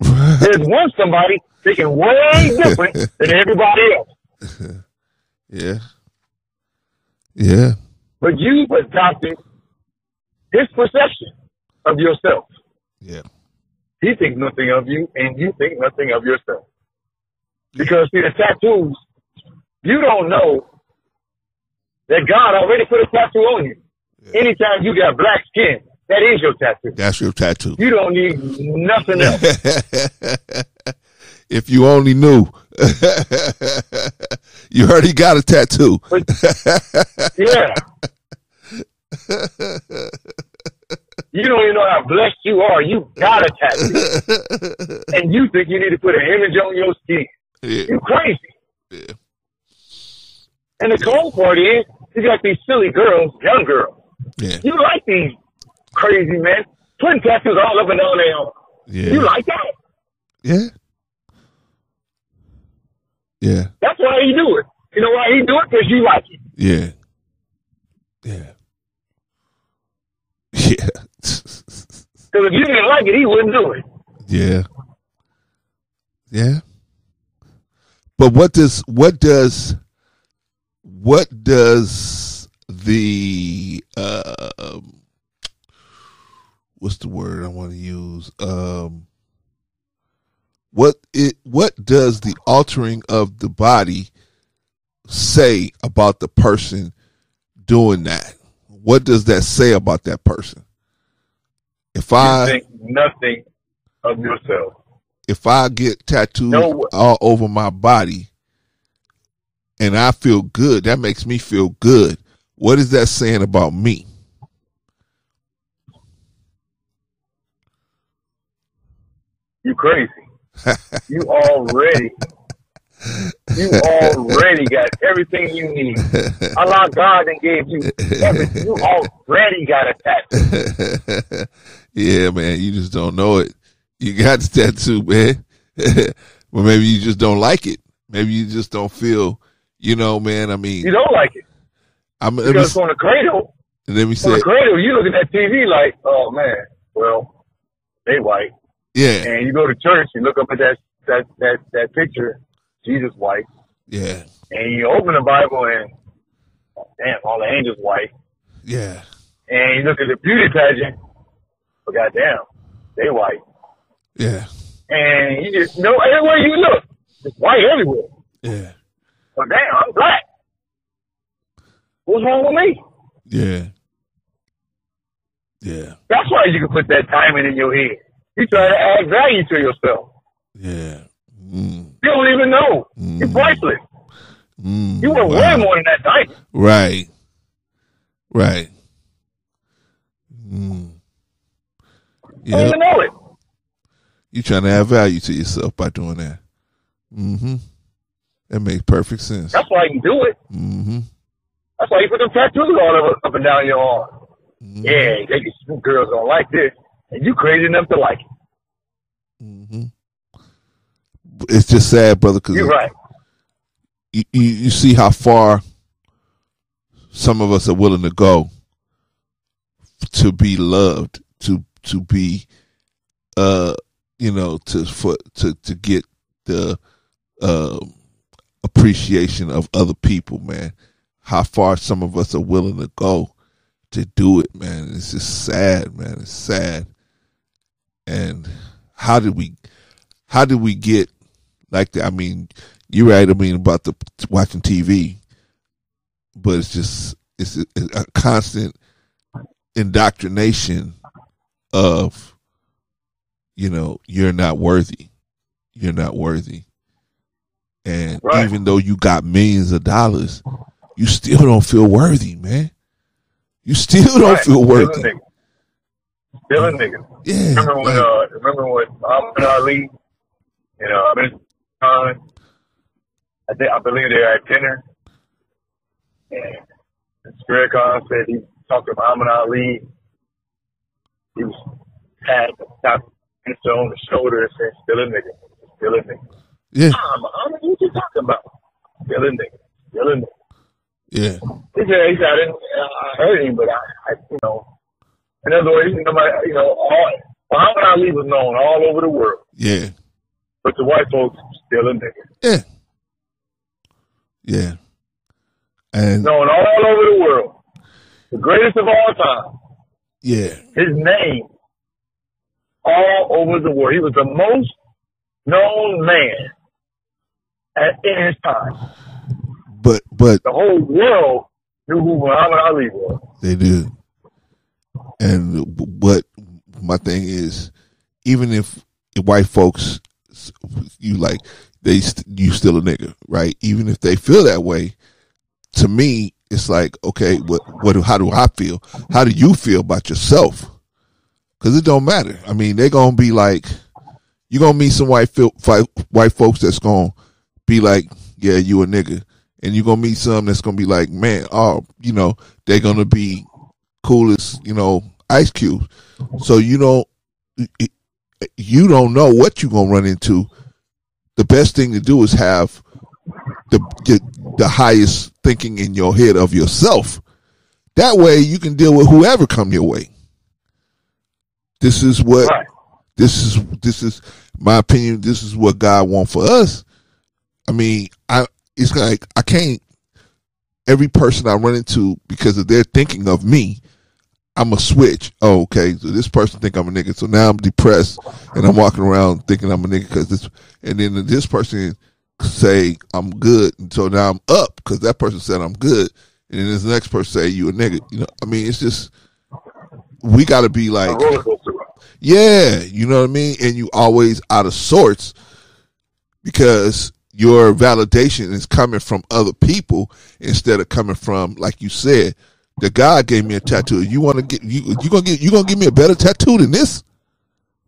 There's one somebody thinking way different than everybody else. yeah. Yeah. But you've adopted his perception of yourself. Yeah. He thinks nothing of you, and you think nothing of yourself. Because see, the tattoos, you don't know that God already put a tattoo on you. Anytime you got black skin, that is your tattoo. That's your tattoo. You don't need nothing else. if you only knew. you already got a tattoo. Yeah. You don't even know how blessed you are. You got a tattoo. And you think you need to put an image on your skin. Yeah. You crazy. Yeah. And the cold part is, you got these silly girls, young girls. Yeah. You like these crazy men putting tattoos all up and down their arm. Yeah. You like that? Yeah. Yeah. That's why he do it. You know why he do it? Because you like it. Yeah. Yeah. Yeah. Because if you didn't like it, he wouldn't do it. Yeah. Yeah. But what does what does what does the uh what's the word I want to use? Um what it what does the altering of the body say about the person doing that? What does that say about that person? If You I think nothing of yourself. If I get tattoos No. all over my body and I feel good, that makes me feel good. What is that saying about me? You crazy. you already, you already got everything you need. Allah God and gave you everything. You already got a tattoo. yeah, man, you just don't know it. You got the tattoo, man. well, maybe you just don't like it. Maybe you just don't feel, you know, man. I mean, You don't like it. I'm, let me, Because on the cradle, let me on say, cradle, you look at that TV like, oh man, well, they white. yeah, And you go to church, you look up at that, that, that, that picture, Jesus white. yeah, And you open the Bible and, damn, all the angels white. yeah, And you look at the beauty pageant, but goddamn, they white. Yeah, And you just know everywhere you look, it's white everywhere. yeah, But damn, I'm black. What's wrong with me? yeah, yeah, That's why you can put that diamond in your head. You try to add value to yourself. yeah. Mm, You don't even know. It's Mm. priceless. mm, You were wow. way more than that diamond. Right. Right. Mm. You don't even know it. You trying to add value to yourself by doing that. Mm-hmm. That makes perfect sense. That's why you do it. Mm-hmm. That's why you put them tattoos all over, up and down your arm. mm-hmm. Yeah, they, some girls don't like this. And you crazy enough to like it. Mm-hmm. It's just sad, brother, because You're right. you, you, you see how far some of us are willing to go to be loved, to to be, uh, you know, to for to to get the uh, appreciation of other people, man. How far some of us are willing to go to do it, man. It's just sad, man. It's sad. And how did we, how did we get like that? I mean, you're right. I mean, about the watching TV, but it's just it's a, a constant indoctrination of, you know, you're not worthy, you're not worthy, and Right. even though you got millions of dollars, you still don't feel worthy, man. You still don't Right. feel worthy. nigga. Still a nigga. Yeah. Remember when? like- Uh, remember when Muhammad Ali? You know, I mean, uh, I think I believe they were at dinner, and Spirit Khan said he talked to Muhammad Ali. He was pat tapped him on the shoulder and said, "Still a nigga, still a nigga." yeah. Ah, Muhammad, what you talking about? Still a nigga, still a nigga. Yeah. He said, he said, I didn't, I heard him, but I, I, you know, in other words, you know, my, you know, all, Muhammad Ali was known all over the world, Yeah. but the white folks still a nigga. Yeah. Yeah. And Known all over the world. The greatest of all time. yeah. His name all over the world. He was the most known man at, in his time. But but The whole world knew who Muhammad Ali was. They do. And what my thing is, even if white folks, you like, they st- you still a nigga, right? Even if they feel that way, to me, it's like, okay, what what how do I feel? How do you feel about yourself? Because it don't matter. I mean, they're gonna be like, you're gonna meet some white fil- fi- white folks that's gonna be like, yeah, you a nigga, and you're gonna meet some that's gonna be like, man, oh, you know, they're gonna be coolest, you know ice cubes. So you don't you don't know what you're gonna run into. The best thing to do is have the the, the highest thinking in your head of yourself. That way you can deal with whoever come your way. This is what Right. this is this is my opinion. This is what God want for us. I mean, I it's like I can't. Every person I run into because of their thinking of me, I'm a switch. Oh, okay. So this person think I'm a nigga. So now I'm depressed and I'm walking around thinking I'm a nigga because this. And then this person say I'm good, and so now I'm up because that person said I'm good. And then this next person say you a nigga. You know, I mean, it's just we got to be like roller coaster ride. Yeah, you know what I mean? And you always out of sorts because your validation is coming from other people instead of coming from, like you said, the guy gave me a tattoo. You want to get you you gonna get you gonna give me a better tattoo than this?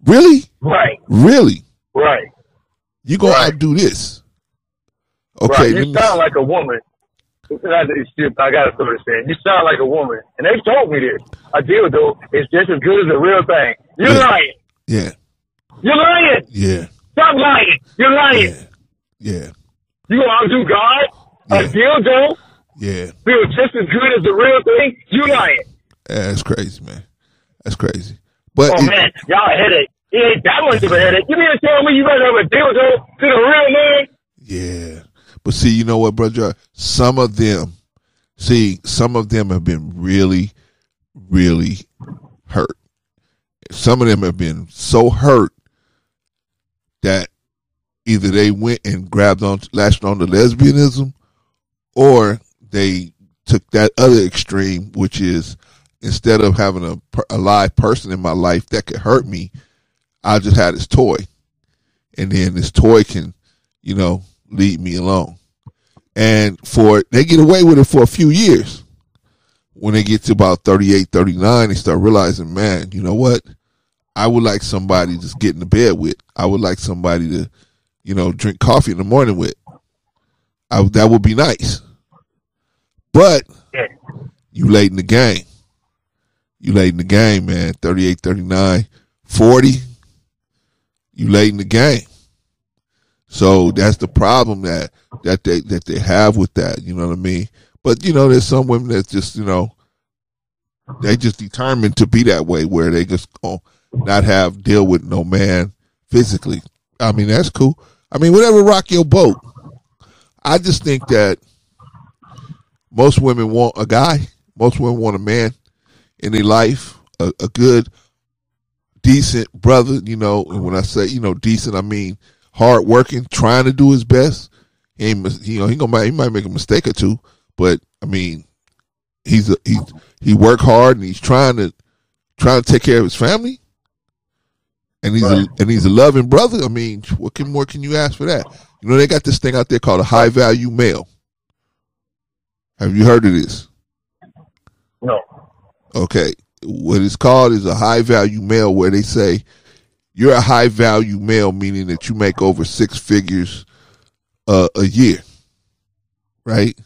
Really? Right, Really? right. You gonna Right. outdo this? Okay, right. You me- sound like a woman. I got to start saying you sound like a woman, and they've told me this. A dildo is just as good as a real thing. You're Yeah. lying. yeah, You're lying. yeah, Stop lying. You're lying. yeah, yeah, You gonna outdo God? A Yeah. dildo yeah. feels just as good as the real thing. You lying. Yeah, That's crazy, man. That's crazy. But Oh it- man, y'all a headache. It ain't that much of a headache. You mean to tell me you rather have a dildo to the real man? Yeah. But see, you know what, brother? Some of them, see, some of them have been really, really hurt. Some of them have been so hurt that either they went and grabbed on, latched on to lesbianism, or they took that other extreme, which is instead of having a, a live person in my life that could hurt me, I just had this toy. And then this toy can, you know, lead me alone. And for they get away with it for a few years. When they get to about 38, 39, they start realizing, man, you know what? I would like somebody to just get in the bed with. I would like somebody to, you know, drink coffee in the morning with. I, that would be nice. But you late in the game. You late in the game, man. 38, 39, 40. You late in the game. So that's the problem that that they that they have with that. You know what I mean? But you know, there's some women that just you know they just determined to be that way, where they just oh, not have deal with no man physically. I mean, that's cool. I mean, whatever rock your boat. I just think that most women want a guy. Most women want a man in their life, a, a good, decent brother. You know, and when I say you know decent, I mean hard working, trying to do his best. He ain't, you know, he gonna he might make a mistake or two, but I mean, he's a, he he work hard and he's trying to trying to take care of his family, and he's Right. a and he's a loving brother. I mean, what can more can you ask for that? You know, they got this thing out there called a high value male. Have you heard of this? No. Okay, what it's called is a high value male, where they say you're a high value male, meaning that you make over six figures uh, a year, right?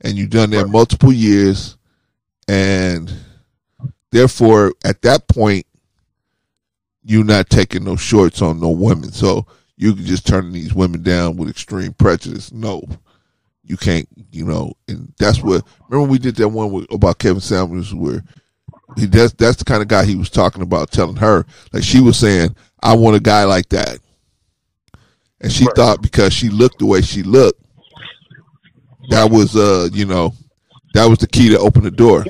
And you've done that multiple years, and therefore, at that point, you're not taking no shorts on no women. So you can just turn these women down with extreme prejudice. No, you can't. You know, and that's what. Remember we did that one with, about Kevin Samuels where he that's that's the kind of guy he was talking about, telling her like she was saying, "I want a guy like that," and she Right. thought because she looked the way she looked, that was uh you know that was the key to open the door.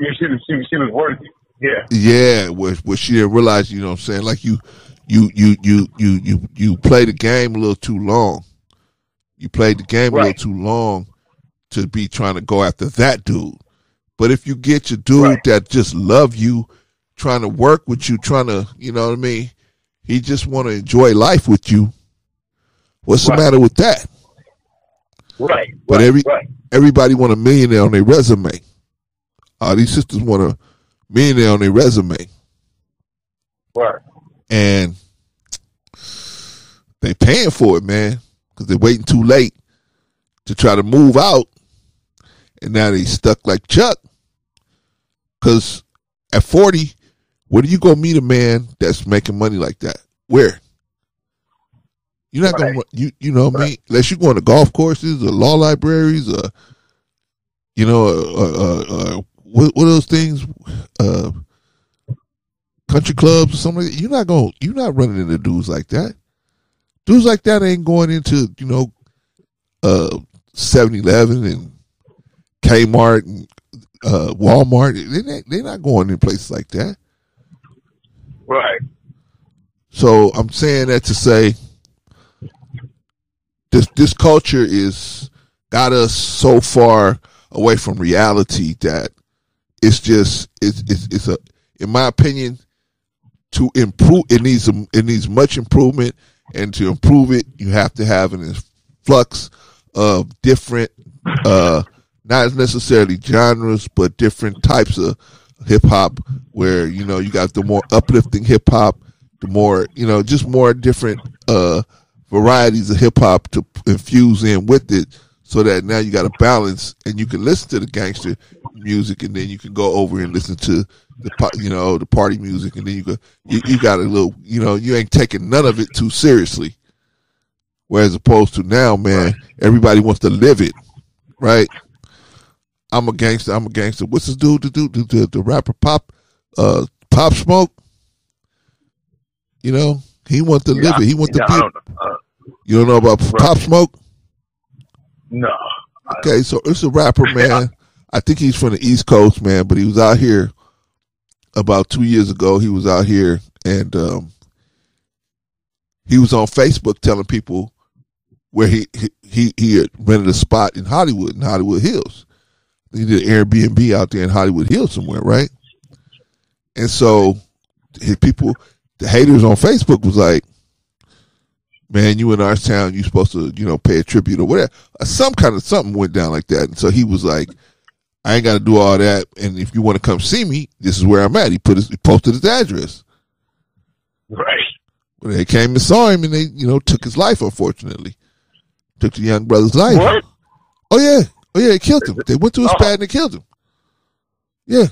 Yeah, she was she, she was worthy. Yeah. Yeah, where, where she didn't realize, you know what I'm saying? Like you you you you you you you play the game a little too long. You played the game a little too long to be trying to go after that dude. But if you get your dude Right. that just love you, trying to work with you, trying to, you know what I mean? He just want to enjoy life with you. What's Right. the matter with that? Right. But right, every-. Everybody want a millionaire on their resume. All these sisters want a millionaire on their resume. Right. and they paying for it, man, because they're waiting too late to try to move out, and now they stuck like Chuck. Because at forty, where do you go meet a man that's making money like that? Where? You're not gonna you you know what I mean unless you're going to golf courses or law libraries or you know uh, uh, uh, what what are those things uh country clubs or something like that, you're not going you're not running into dudes like that. Dudes like that ain't going into, you know, uh 7-Eleven and Kmart and uh Walmart. They ain't- they're not going in places like that. Right. So I'm saying that to say this this culture is got us so far away from reality that it's just it's it's, it's a in my opinion to improve it needs a, it needs much improvement and to improve it you have to have an influx of different uh not necessarily genres but different types of hip hop where you know you got the more uplifting hip hop the more you know just more different uh varieties of hip hop to infuse in with it so that now you got a balance and you can listen to the gangster music and then you can go over and listen to the you know the party music and then you go you, you got a little you know you ain't taking none of it too seriously. Whereas opposed to now man everybody wants to live it right i'm a gangster i'm a gangster what's this dude the dude the, the, the rapper pop uh pop smoke you know he want to live it he want yeah, to be. Uh, you don't know about pop smoke no. Okay, so it's a rapper, man. I think he's from the East Coast, man, but he was out here about two years ago. He was out here and um, he was on Facebook telling people where he he he had rented a spot in Hollywood, in Hollywood Hills. He did Airbnb out there in Hollywood Hills somewhere, right? And so his people, the haters on Facebook was like, man, you in our town, you supposed to, you know, pay a tribute or whatever. Uh, Some kind of something went down like that. And so he was like, I ain't got to do all that. And if you want to come see me, this is where I'm at. He put his, he posted his address. Right. Well, they came and saw him and they, you know, took his life, unfortunately. Took the young brother's life. What? Oh, yeah. Oh, yeah, they killed him. They went to his Oh. pad and they killed him. Yeah.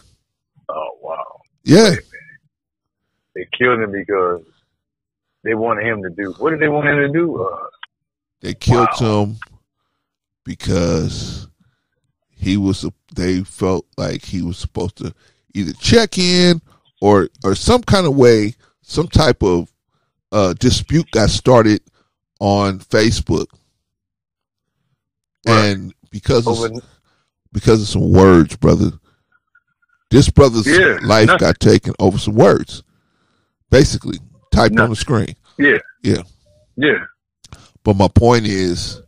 Oh wow. Yeah. They killed him because they wanted him to do. What did they want him to do? Uh, They killed Wow. him because he was. They felt like he was supposed to either check in or or some kind of way, some type of uh, dispute got started on Facebook, Right. and because of, because of some words, brother, this brother's Yeah, life nothing. got taken over some words, basically typed on the screen. yeah. Yeah. Yeah. But my point is,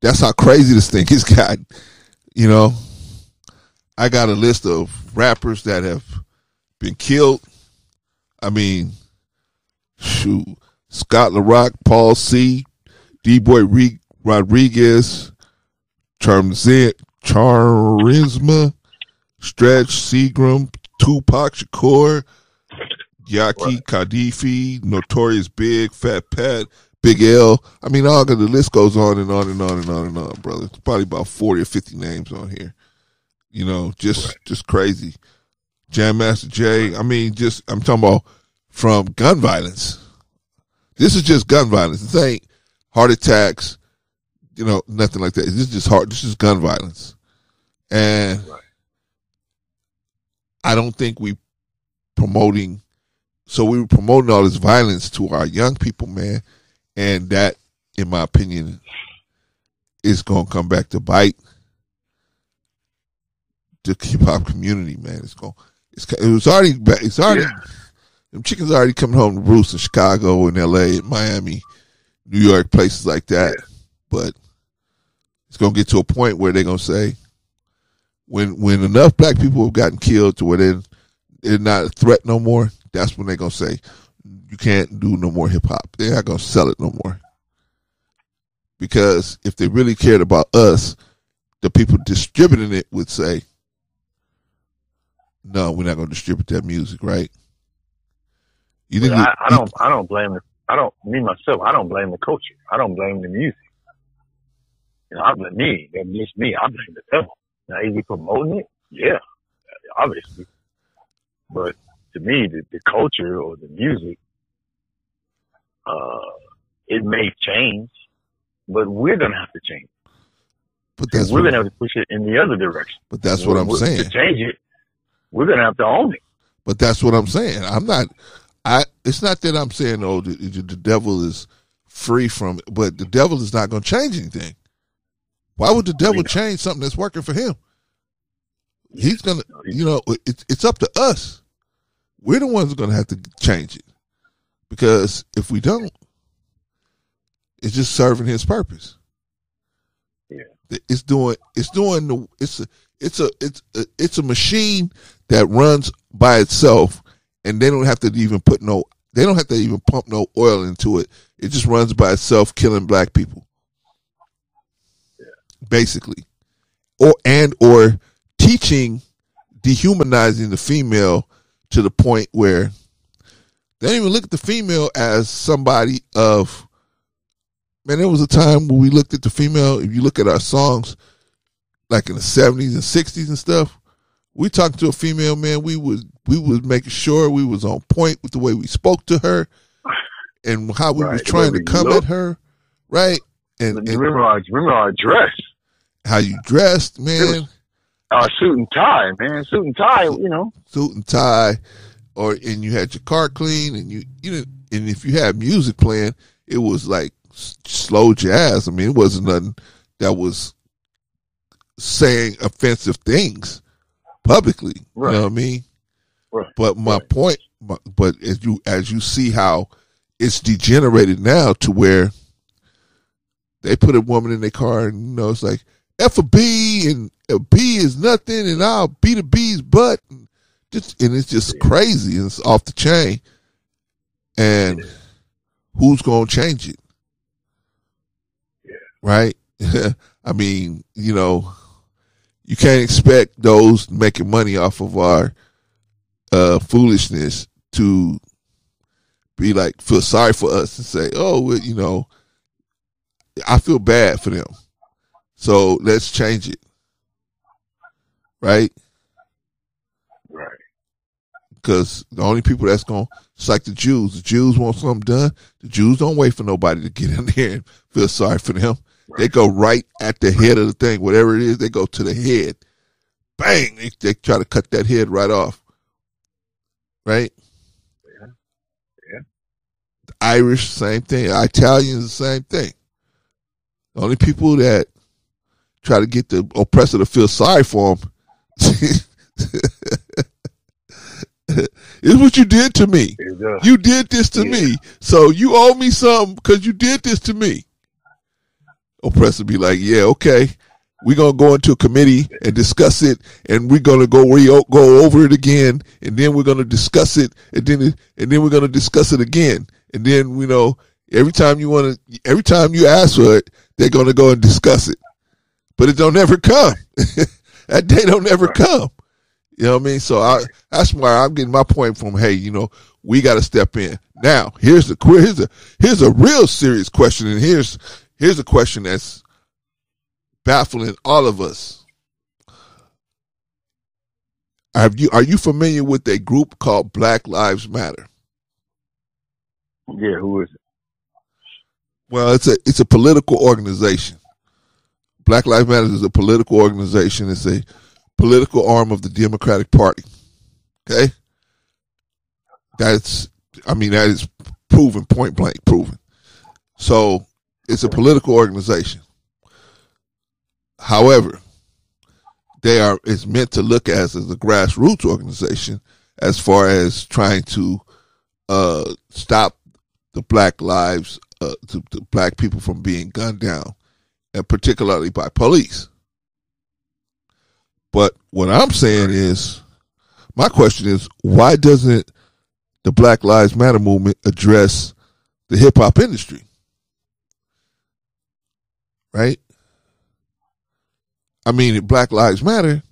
that's how crazy this thing has gotten. You know, I got a list of rappers that have been killed. I mean, shoot, Scott La Rock, Paul C, D Boy Rodriguez, Charizma, Stretch, Seagram, Tupac Shakur, Yaki, Kadafi, Notorious Big, Fat Pat, Big L. I mean, all the list goes on and on and on and on and on, brother. It's probably about forty or fifty names on here. You know, just right. just crazy. Jam Master Jay. I mean, just I'm talking about from gun violence. This is just gun violence. This ain't heart attacks, you know, nothing like that. This is just hard. This is gun violence, and right. I don't think we promoting. So we were promoting all this violence to our young people, man, and that, in my opinion, is going to come back to bite the hip hop community, man. It's going. It's it was already it's already yeah. them chickens already coming home to roost in Chicago and L.A. Miami, New York, places like that. Yeah. But it's gonna get to a point where they're gonna say, when when enough black people have gotten killed to where they're, they're not a threat no more, that's when they're gonna say, you can't do no more hip hop. They're not gonna sell it no more. Because if they really cared about us, the people distributing it would say, no, we're not going to distribute that music, right? You think? I, I, don't. I don't blame the. I don't. Me myself. I don't blame the culture. I don't blame the music. Know, I blame me. That's just me. I blame the devil. Now, is he promoting it? Yeah, obviously. But to me, the, the culture or the music, uh, it may change, but we're gonna have to change. But that's we're gonna have to push it in the other direction. But that's what I'm saying. To change it, we're going to have to own it. But that's what I'm saying. I'm not. I. It's not that I'm saying oh the, the devil is free from it, but the devil is not going to change anything. Why would the devil change something that's working for him? He's gonna, you know, it's it's up to us. We're the ones going to have to change it because if we don't, it's just serving his purpose. Yeah, it's doing it's doing the it's a it's a it's a, it's a machine that runs by itself, and they don't have to even put no, they don't have to even pump no oil into it. It just runs by itself, killing black people. Basically, or and or teaching, dehumanizing the female to the point where they don't even look at the female as somebody of. Man, there was a time when we looked at the female. If you look at our songs, like in the seventies and sixties and stuff, we talked to a female man, we was we was making sure we was on point with the way we spoke to her and how we right. was trying to come look. at her, right? And, and remember our remember our dress, how you dressed, man. Our suit and tie, man, suit and tie, you know, suit and tie, or and you had your car clean, and you you know, and if you had music playing, it was like slow jazz. I mean, it wasn't nothing that was saying offensive things publicly. Right. You know what I mean? Right. But my right. point, but as you as you see how it's degenerated now to where they put a woman in their car and you know it's like F a B and a B is nothing and I'll beat a B's butt and just and it's just crazy and it's off the chain. And who's gonna change it? Yeah. Right? I mean, you know, you can't expect those making money off of our uh, foolishness to be like feel sorry for us and say, "Oh, well, you know, I feel bad for them, so let's change it." Right? Right. Because the only people that's going, to it's like the Jews. The Jews want something done. The Jews don't wait for nobody to get in there and feel sorry for them. They go right at the head of the thing, whatever it is. They go to the head. Bang! They, they try to cut that head right off. Right? Yeah. Yeah. The Irish, same thing. Italians, the same thing. The only people that try to get the oppressor to feel sorry for him. it's what you did to me. You did this to yeah. me. So you owe me something because you did this to me oppressor be like, yeah, okay, we're gonna go into a committee and discuss it, and we're gonna go re- go over it again, and then we're gonna discuss it, and then and then we're gonna discuss it again, and then you know every time you want to, every time you ask for it, they're gonna go and discuss it, but it don't ever come. that day don't ever come. You know what I mean? So I, that's why I'm getting my point from. Hey, you know, we got to step in now. Here's the here's a here's a real serious question, and here's here's a question that's baffling all of us. Have you are you familiar with a group called Black Lives Matter? Yeah, who is it? Well, it's a it's a political organization. Black Lives Matter is a political organization. It's a political arm of the Democratic Party. Okay, that's I mean that is proven point blank proven. So it's a political organization. However, they are is meant to look as as a grassroots organization as far as trying to uh, stop the black lives, uh, the, the black people from being gunned down, and particularly by police. But what I'm saying is, my question is, why doesn't the Black Lives Matter movement address the hip hop industry? Right? I mean, if Black Lives Matter,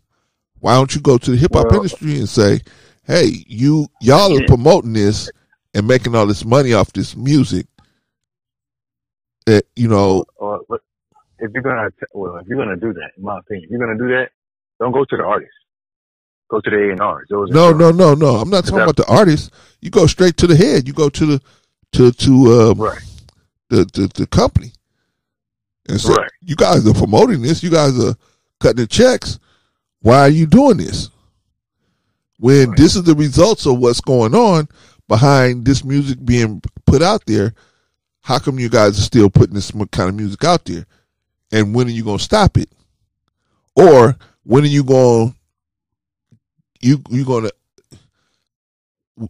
why don't you go to the hip hop Well- industry and say, "Hey, you y'all are promoting this and making all this money off this music that you know if you're gonna well, if you're gonna do that, in my opinion, if you're gonna do that, don't go to the artist. Go to the A and. Those No, no, no, no. I'm not talking about the artist. You go straight to the head. You go to the to to um, Right. the, the the company and say, Right. "You guys are promoting this. You guys are cutting the checks. Why are you doing this? When Right. this is the results of what's going on behind this music being put out there, how come you guys are still putting this kind of music out there? And when are you going to stop it? Or when are you going you you going to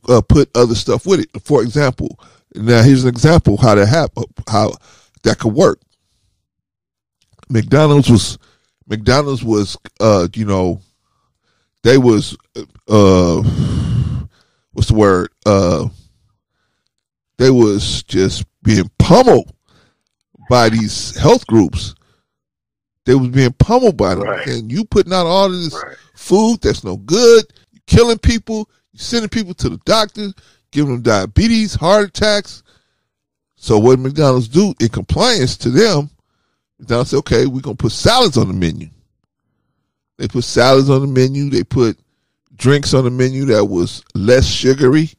uh, put other stuff with it? For example, now here's an example how that happen, how that could work. McDonald's was McDonald's was uh you know they was uh what's the word uh they was just being pummeled by these health groups they was being pummeled by them Right. and you putting out all of this Right. food that's no good you killing people you sending people to the doctor giving them diabetes heart attacks so what mcdonald's do in compliance to them McDonald's said, okay, we're gonna put salads on the menu. They put salads on the menu. They put drinks on the menu that was less sugary.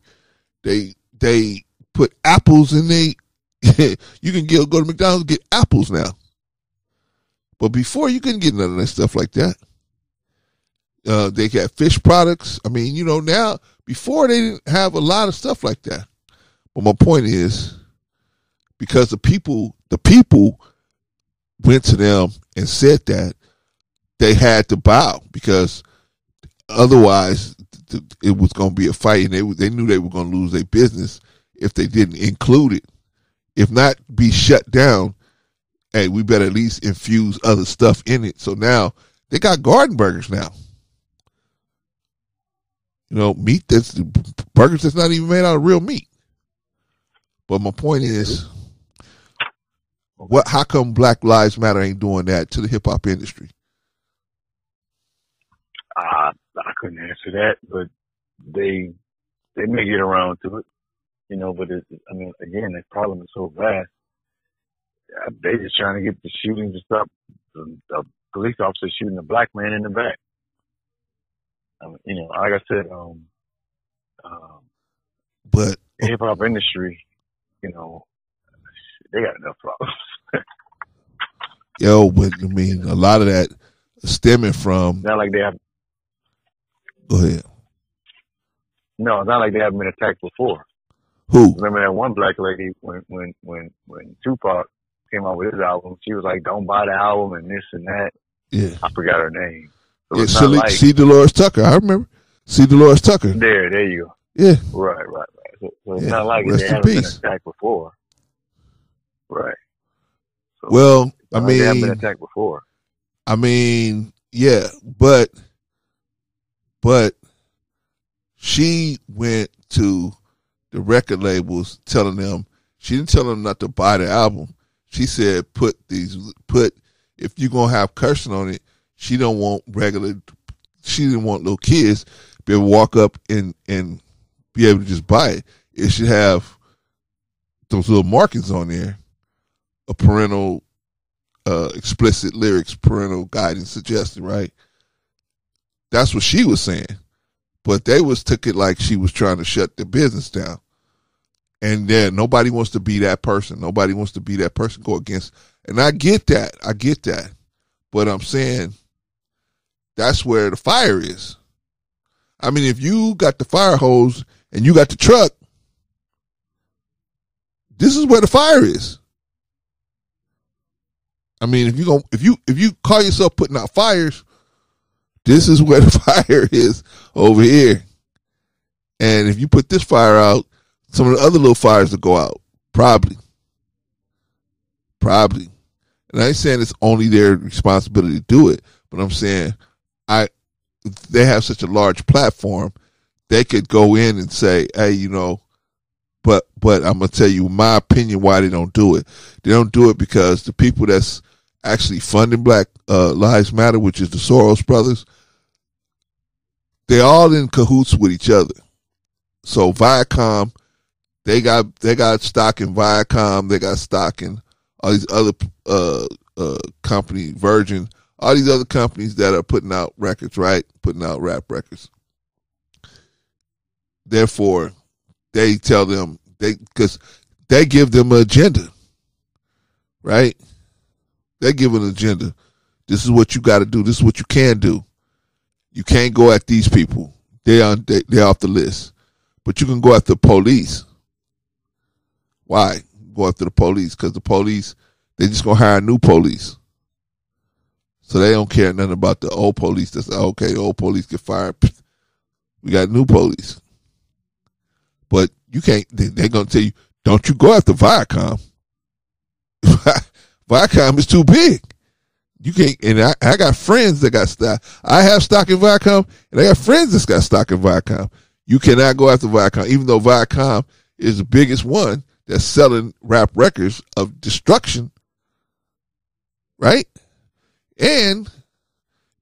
They they put apples in they. you can get go to McDonald's and get apples now. But before you couldn't get none of that stuff like that. Uh, they got fish products. I mean, you know, now before they didn't have a lot of stuff like that. But my point is, because the people, the people went to them and said that they had to bow because otherwise th- th- it was going to be a fight and they they knew they were going to lose their business if they didn't include it if not be shut down hey we better at least infuse other stuff in it so now they got garden burgers now you know meat that's burgers that's not even made out of real meat but my point is what? How come Black Lives Matter ain't doing that to the hip hop industry? I I couldn't answer that, but they they may get around to it, you know. But it's, I mean, again, the problem is so vast. They just trying to get the shooting to stop. The, the police officer shooting a black man in the back. I mean, you know, like I said, um, um, But hip hop industry, you know, they got enough problems. yo, but I mean, a lot of that stemming from. not like they have. Go ahead. No, it's not like they haven't been attacked before. Who? Remember that one black lady when when when when Tupac came out with his album, she was like, "Don't buy the album" and this and that. Yeah. I forgot her name. So yeah C. like C. Dolores Tucker. I remember. C. Dolores Tucker. there, there you go. Yeah. Right, right, right. So, so it's Yeah, not like rest they in haven't been attacked before. Right. So Well, I mean, like they haven't been mean, attacked before. I mean, yeah, but, but she went to the record labels telling them she didn't tell them not to buy the album. She said put these put if you're gonna have cursing on it, she don't want regular she didn't want little kids be able to walk up and and be able to just buy it. It should have those little markings on there, a parental, uh, explicit lyrics, parental guidance suggested, right? That's what she was saying, but they was took it like she was trying to shut the business down. And then nobody wants to be that person. Nobody wants to be that person. Go against, and I get that. I get that, but I'm saying that's where the fire is. I mean, if you got the fire hose and you got the truck, this is where the fire is. I mean, if you go, if you if you call yourself putting out fires, this is where the fire is over here. And if you put this fire out, some of the other little fires will go out. Probably. Probably. And I ain't saying it's only their responsibility to do it, but I'm saying I they have such a large platform, they could go in and say, Hey, you know, but but I'm gonna tell you my opinion why they don't do it. They don't do it because the people that's actually funding Black uh, Lives Matter, which is the Soros brothers, they're all in cahoots with each other. So Viacom, they got they got stock in Viacom, they got stock in all these other uh uh company, Virgin, all these other companies that are putting out records, right? Putting out rap records. Therefore, they tell them they because they give them an agenda, right? They give an agenda. This is what you got to do. This is what you can do. You can't go at these people. They are they, they're off the list, but you can go after the police. Why go after the police? Because the police they just gonna hire new police. So they don't care nothing about the old police. That's okay. Old police get fired. We got new police. But you can't. They, are gonna tell you, don't you go after Viacom. Viacom is too big. You can't. And I, I got friends that got stock. I have stock in Viacom, and I got friends that's got stock in Viacom. You cannot go after Viacom, even though Viacom is the biggest one that's selling rap records of destruction. Right? And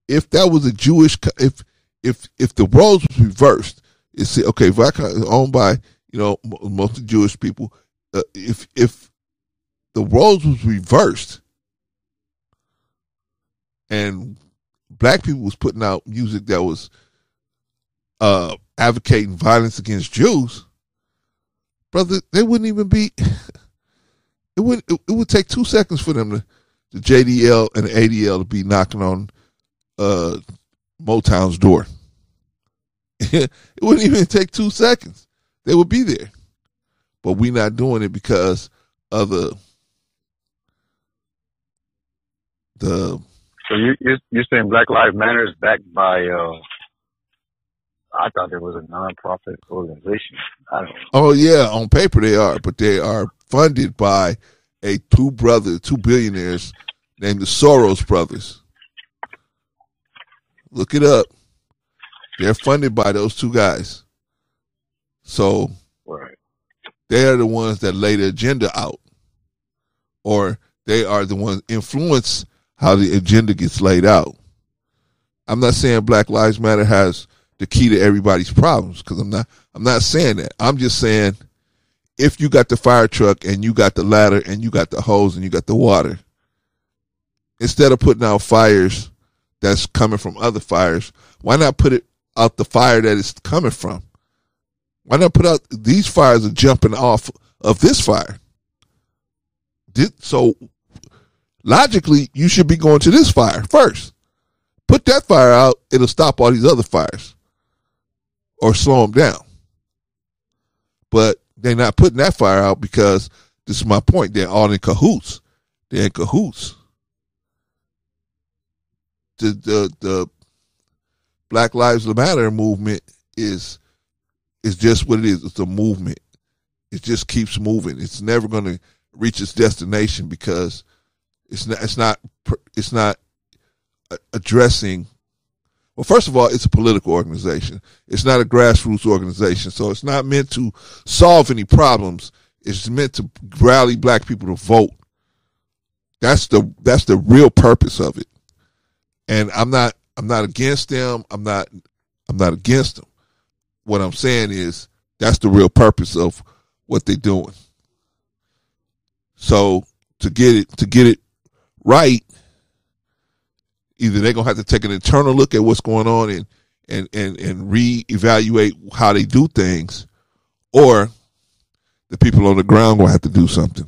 if that was a Jewish, if if if the roles was reversed, it's okay. Viacom is owned by you know, mostly Jewish people. Uh, if if the roles was reversed and black people was putting out music that was uh, advocating violence against Jews, brother, they wouldn't even be. It would it, it would take two seconds for them to the JDL and the ADL to be knocking on uh, Motown's door. it wouldn't even take two seconds they would be there. But we're not doing it because of the the. So you you're, you're saying Black Lives Matter is backed by? uh I thought it was a nonprofit organization. I don't. Oh yeah, on paper they are, but they are funded by a two brothers, two billionaires named the Soros brothers. Look it up. They're funded by those two guys. So right. they are the ones that lay the agenda out, or they are the ones influence how the agenda gets laid out. I'm not saying Black Lives Matter has the key to everybody's problems because I'm not. I'm not saying that. I'm just saying if you got the fire truck and you got the ladder and you got the hose and you got the water, instead of putting out fires that's coming from other fires, why not put it out the fire that it's coming from? Why not put out these fires are jumping off of this fire? Did, So logically, you should be going to this fire first. Put that fire out, it'll stop all these other fires or slow them down. But they're not putting that fire out because this is my point. They're all in cahoots. They're in cahoots. The the the Black Lives Matter movement is it's just what it is. It's a movement. It just keeps moving. It's never going to reach its destination because it's not. It's not. It's not addressing. Well, first of all, it's a political organization. It's not a grassroots organization, so it's not meant to solve any problems. It's meant to rally black people to vote. That's the that's the real purpose of it. And I'm not I'm not against them. I'm not I'm not against them. What I'm saying is that's the real purpose of what they're doing. So to get it to get it right, either they're gonna have to take an internal look at what's going on and and and and reevaluate how they do things, or the people on the ground gonna have to do something.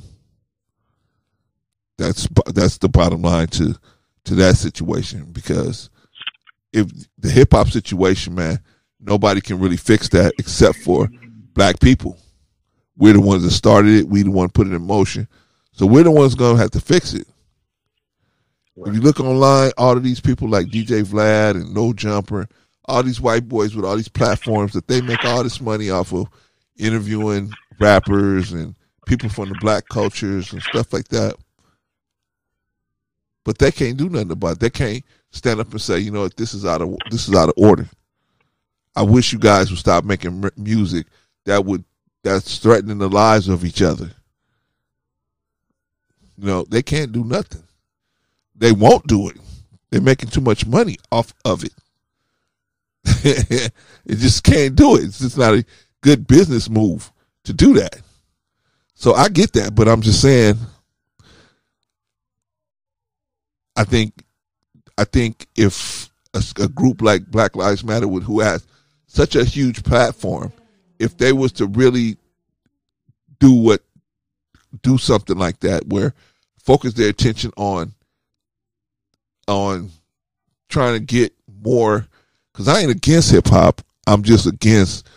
That's that's the bottom line to to that situation because if the hip hop situation, man, nobody can really fix that except for black people. We're the ones that started it. We the one put it in motion. So we're the ones gonna have to fix it. If you look online, all of these people like DJ Vlad and No Jumper, all these white boys with all these platforms that they make all this money off of interviewing rappers and people from the black cultures and stuff like that. But they can't do nothing about it. They can't stand up and say, you know what, this is out of this is out of order. I wish you guys would stop making music that would that's threatening the lives of each other. You know, they can't do nothing. They won't do it. They're making too much money off of it. it just can't do it. It's just not a good business move to do that. So I get that, but I'm just saying I think I think if a, a, group like Black Lives Matter would who has such a huge platform, if they was to really do what do something like that where focus their attention on on trying to get more because I ain't against hip hop. I'm just against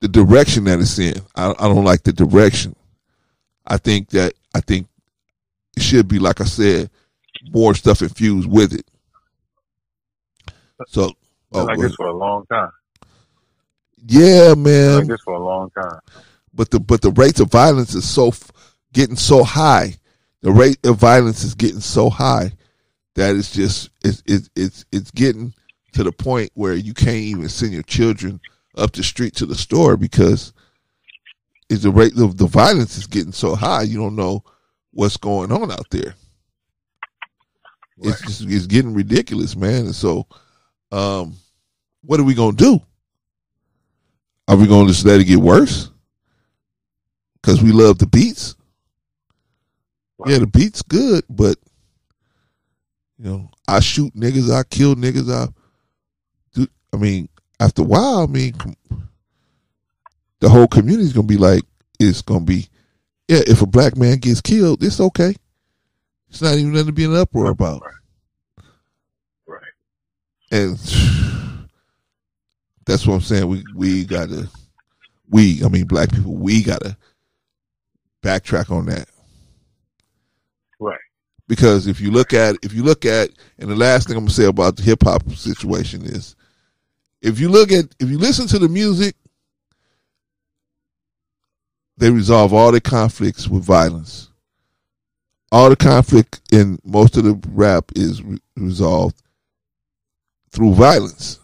the direction that it's in. I, I don't like the direction. I think that I think it should be like I said, more stuff infused with it. So, oh, like this for a long time. Yeah, man. Like this for a long time. But the but the rates of violence is so getting so high. The rate of violence is getting so high that it's just it's it's it's, it's getting to the point where you can't even send your children up the street to the store because is the rate of the violence is getting so high you don't know what's going on out there. Right. It's just it's getting ridiculous, man. And so, um, what are we gonna do? Are we gonna just let it get worse? Because we love the beats. Right. Yeah, the beats good, but you know, I shoot niggas, I kill niggas, I do. I mean, after a while, I mean, the whole community's gonna be like, it's gonna be, yeah. If a black man gets killed, it's okay. It's not even nothing to be an uproar about. Right. And that's what I'm saying. We we gotta, we I mean, black people, we gotta backtrack on that. Because if you look at if you look at and the last thing I'm gonna say about the hip hop situation is if you look at if you listen to the music they resolve all the conflicts with violence. All the conflict in most of the rap is re- resolved through violence.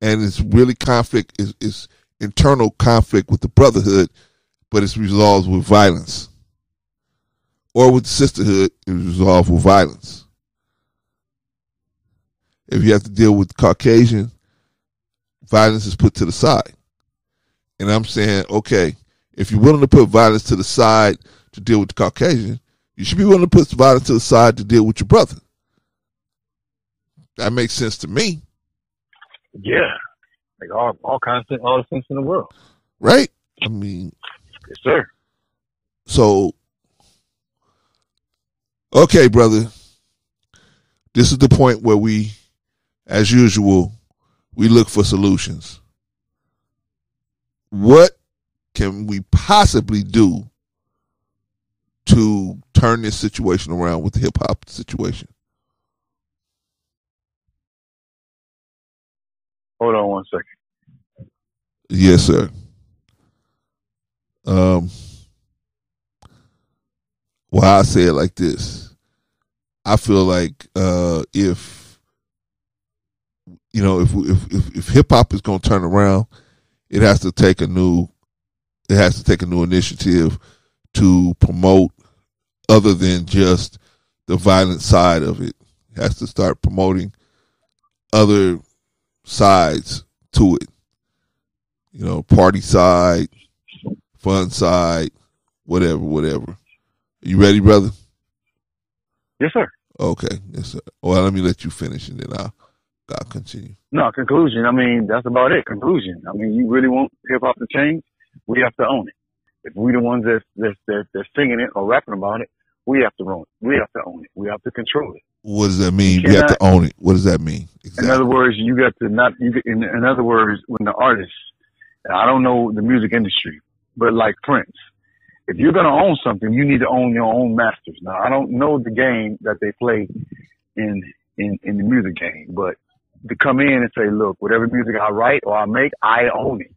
And it's really conflict is, is internal conflict with the brotherhood but it's resolved with violence or with the sisterhood is resolved with violence. If you have to deal with Caucasian, violence is put to the side. And I'm saying, okay, if you're willing to put violence to the side to deal with the Caucasian, you should be willing to put violence to the side to deal with your brother. That makes sense to me. Yeah. Like all all kinds of all the sense in the world. Right? I mean Yes, sir. So Okay, brother. This is the point where we, as usual, we look for solutions. What can we possibly do to turn this situation around with the hip hop situation? Hold on one second. Yes, sir. Um, well, I say it like this. I feel like uh, if you know if if if, if hip hop is going to turn around, it has to take a new it has to take a new initiative to promote other than just the violent side of it. it has to start promoting other sides to it. You know, party side, fun side, whatever, whatever. You ready, brother? Yes, sir. Okay, yes, sir. Well, let me let you finish, and then I'll, I'll continue. No, conclusion. I mean, that's about it. Conclusion. I mean, you really want hip hop to change? We have to own it. If we the ones that's, that's, that's, that's singing it or rapping about it, we have to own it. We have to own it. We have to control it. What does that mean? You, have to own it. What does that mean? Exactly. In other words, you got to not. You, in, in other words, when the artist, I don't know the music industry, but like Prince, if you're going to own something, you need to own your own masters. Now, I don't know the game that they play in in in the music game, but to come in and say, look, whatever music I write or I make, I own it.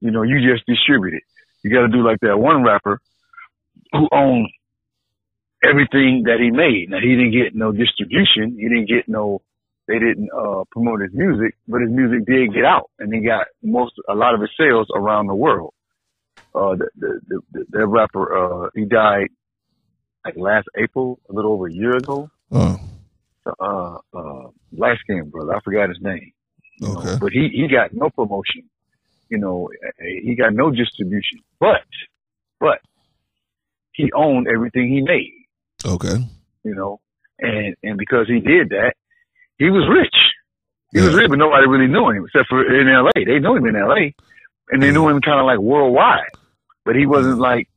You know, you just distribute it. You got to do like that one rapper who owned everything that he made. Now he didn't get no distribution. He didn't get no, they didn't, uh, promote his music, but his music did get out and he got most, a lot of his sales around the world. Uh, the, the, the, the, the rapper, uh, he died like last April, a little over a year ago. Oh. Uh, uh, light skinned brother. I forgot his name. Okay. Know, but he, he got no promotion. You know, he got no distribution, but, but he owned everything he made. Okay. You know, and and because he did that, he was rich. He yeah. was rich, but nobody really knew him except for in L.A. They knew him in L.A. and they knew him kind of like worldwide. But he wasn't like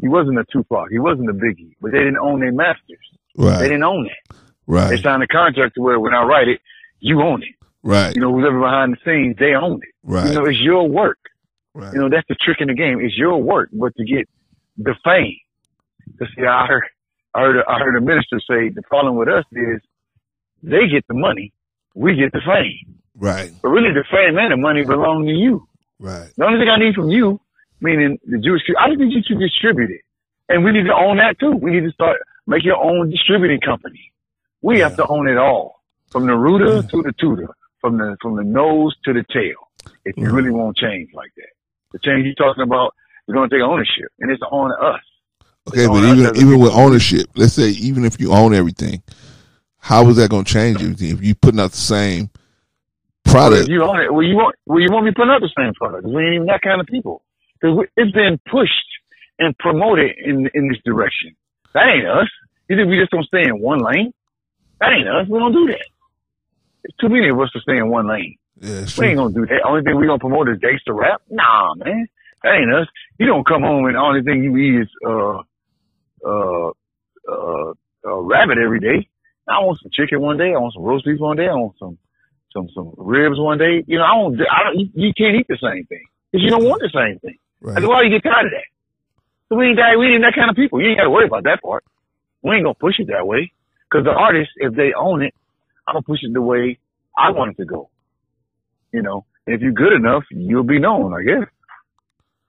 he wasn't a Tupac. He wasn't a Biggie. But they didn't own their masters. Right. They didn't own it. Right. They signed a contract to where when I write it, you own it. Right. You know, whoever behind the scenes, they own it. Right. You know, it's your work. Right. You know, that's the trick in the game. It's your work, but to get the fame. To see, I heard, I heard, I heard a minister say the problem with us is they get the money, we get the fame. Right. But really, the fame and the money belong to you. Right. The only thing I need from you, meaning the Jewish, I just need you to distribute it, and we need to own that too. We need to start make your own distributing company. We yeah. have to own it all, from the rooter to the tutor, from the from the nose to the tail. If you really want change like that, the change you're talking about is going to take ownership, and it's on us. Okay, but even even with ownership, let's say even if you own everything, how is that going to change everything if you putting out the same product? Well, you own it. Well, you want well, you won't be putting out the same product. We ain't even that kind of people. It's been pushed and promoted in in this direction. That ain't us. You think we just don't stay in one lane? That ain't us. We don't do that. It's too many of us to stay in one lane. Yeah, we ain't gonna do that. Only thing we gonna promote is gangster rap. Nah, man. That ain't us. You don't come home and the only thing you eat is uh uh, uh, uh, rabbit every day. I want some chicken one day. I want some roast beef one day. I want some, some, some ribs one day. You know, I don't, I don't, you, you can't eat the same thing because you don't want the same thing. Right. That's why you get tired of that. So we ain't that, we ain't that kind of people. You ain't got to worry about that part. We ain't gonna push it that way because the artists, if they own it, I'm gonna push it the way I want it to go. You know, if you're good enough, you'll be known, I guess.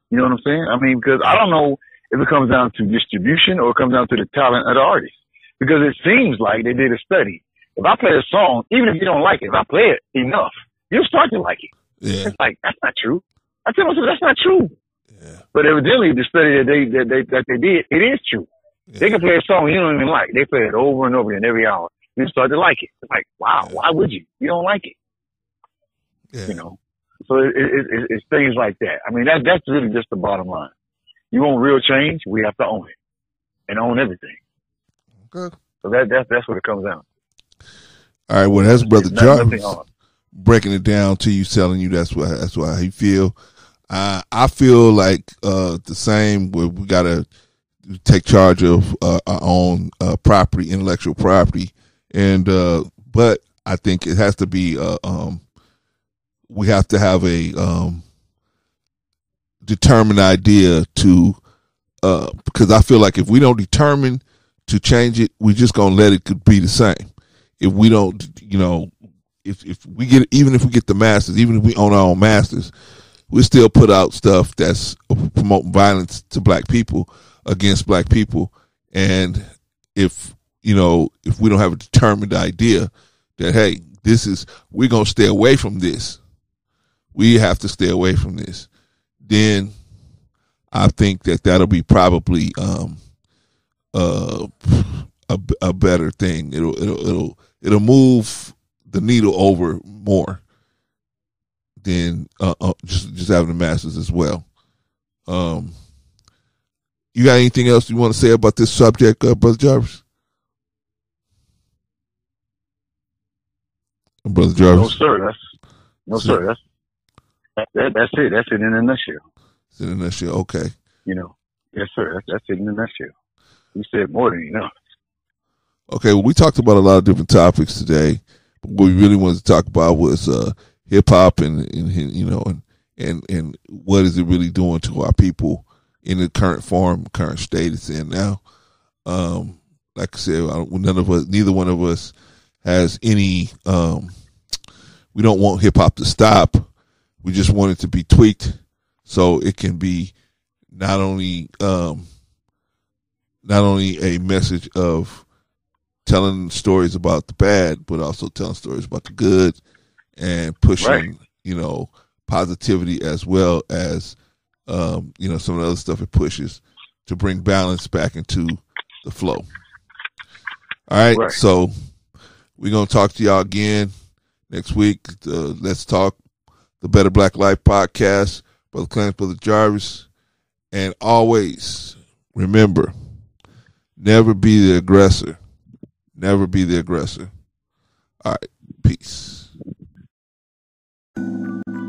You know what I'm saying? I mean, because I don't know if it comes down to distribution or it comes down to the talent of the artist. Because it seems like they did a study. If I play a song, even if you don't like it, if I play it enough, you'll start to like it. Yeah. It's like, that's not true. I tell myself, that's not true. Yeah. But evidently the study that they, that they, that they did, it is true. Yeah. They can play a song you don't even like. They play it over and over again every hour. You start to like it. It's like, wow, why would you? You don't like it. Yeah. You know? So it, it, it, it's things like that. I mean, that, that's really just the bottom line. You want real change? We have to own it and own everything. Okay. So that that's that's what it comes down. All right. Well, that's brother Jarvis breaking it down to you, telling you that's what that's why he feel. Uh, I feel like uh, the same. Where we gotta take charge of uh, our own uh, property, intellectual property, and uh, but I think it has to be. Uh, um, we have to have a um, determined idea to because I feel like if we don't determine to change it, we're just gonna let it be the same. If we don't, you know, if if we get even if we get the masters, even if we own our own masters, we still put out stuff that's promoting violence to black people against black people. And if you know, if we don't have a determined idea that hey, this is we're gonna stay away from this, we have to stay away from this then I think that that'll be probably um, uh, a a better thing. It'll it'll it'll it'll move the needle over more than uh, uh, just just having the masters as well. Um, you got anything else you want to say about this subject, uh, brother Jarvis? Brother Jarvis. No, sir. That's no, sir. That's that, that's it. That's it in a nutshell. It's in a nutshell. Okay. You know. Yes, sir. That's, that's it in a nutshell. You said more than enough. Okay. Well, we talked about a lot of different topics today. But what we really wanted to talk about was uh, hip hop and, and you know and and and what is it really doing to our people in the current form, current state it's in now. Um, like I said, none of us, neither one of us has any. Um, we don't want hip hop to stop. We just want it to be tweaked so it can be not only um, not only a message of telling stories about the bad, but also telling stories about the good and pushing, right. you know, positivity as well as um, you know some of the other stuff it pushes to bring balance back into the flow. All right, right. so we're gonna talk to y'all again next week. Uh, let's talk the Better Black Life podcast, Brother Clarence, Brother Jarvis, and always remember, never be the aggressor. Never be the aggressor. All right, peace. Thank you.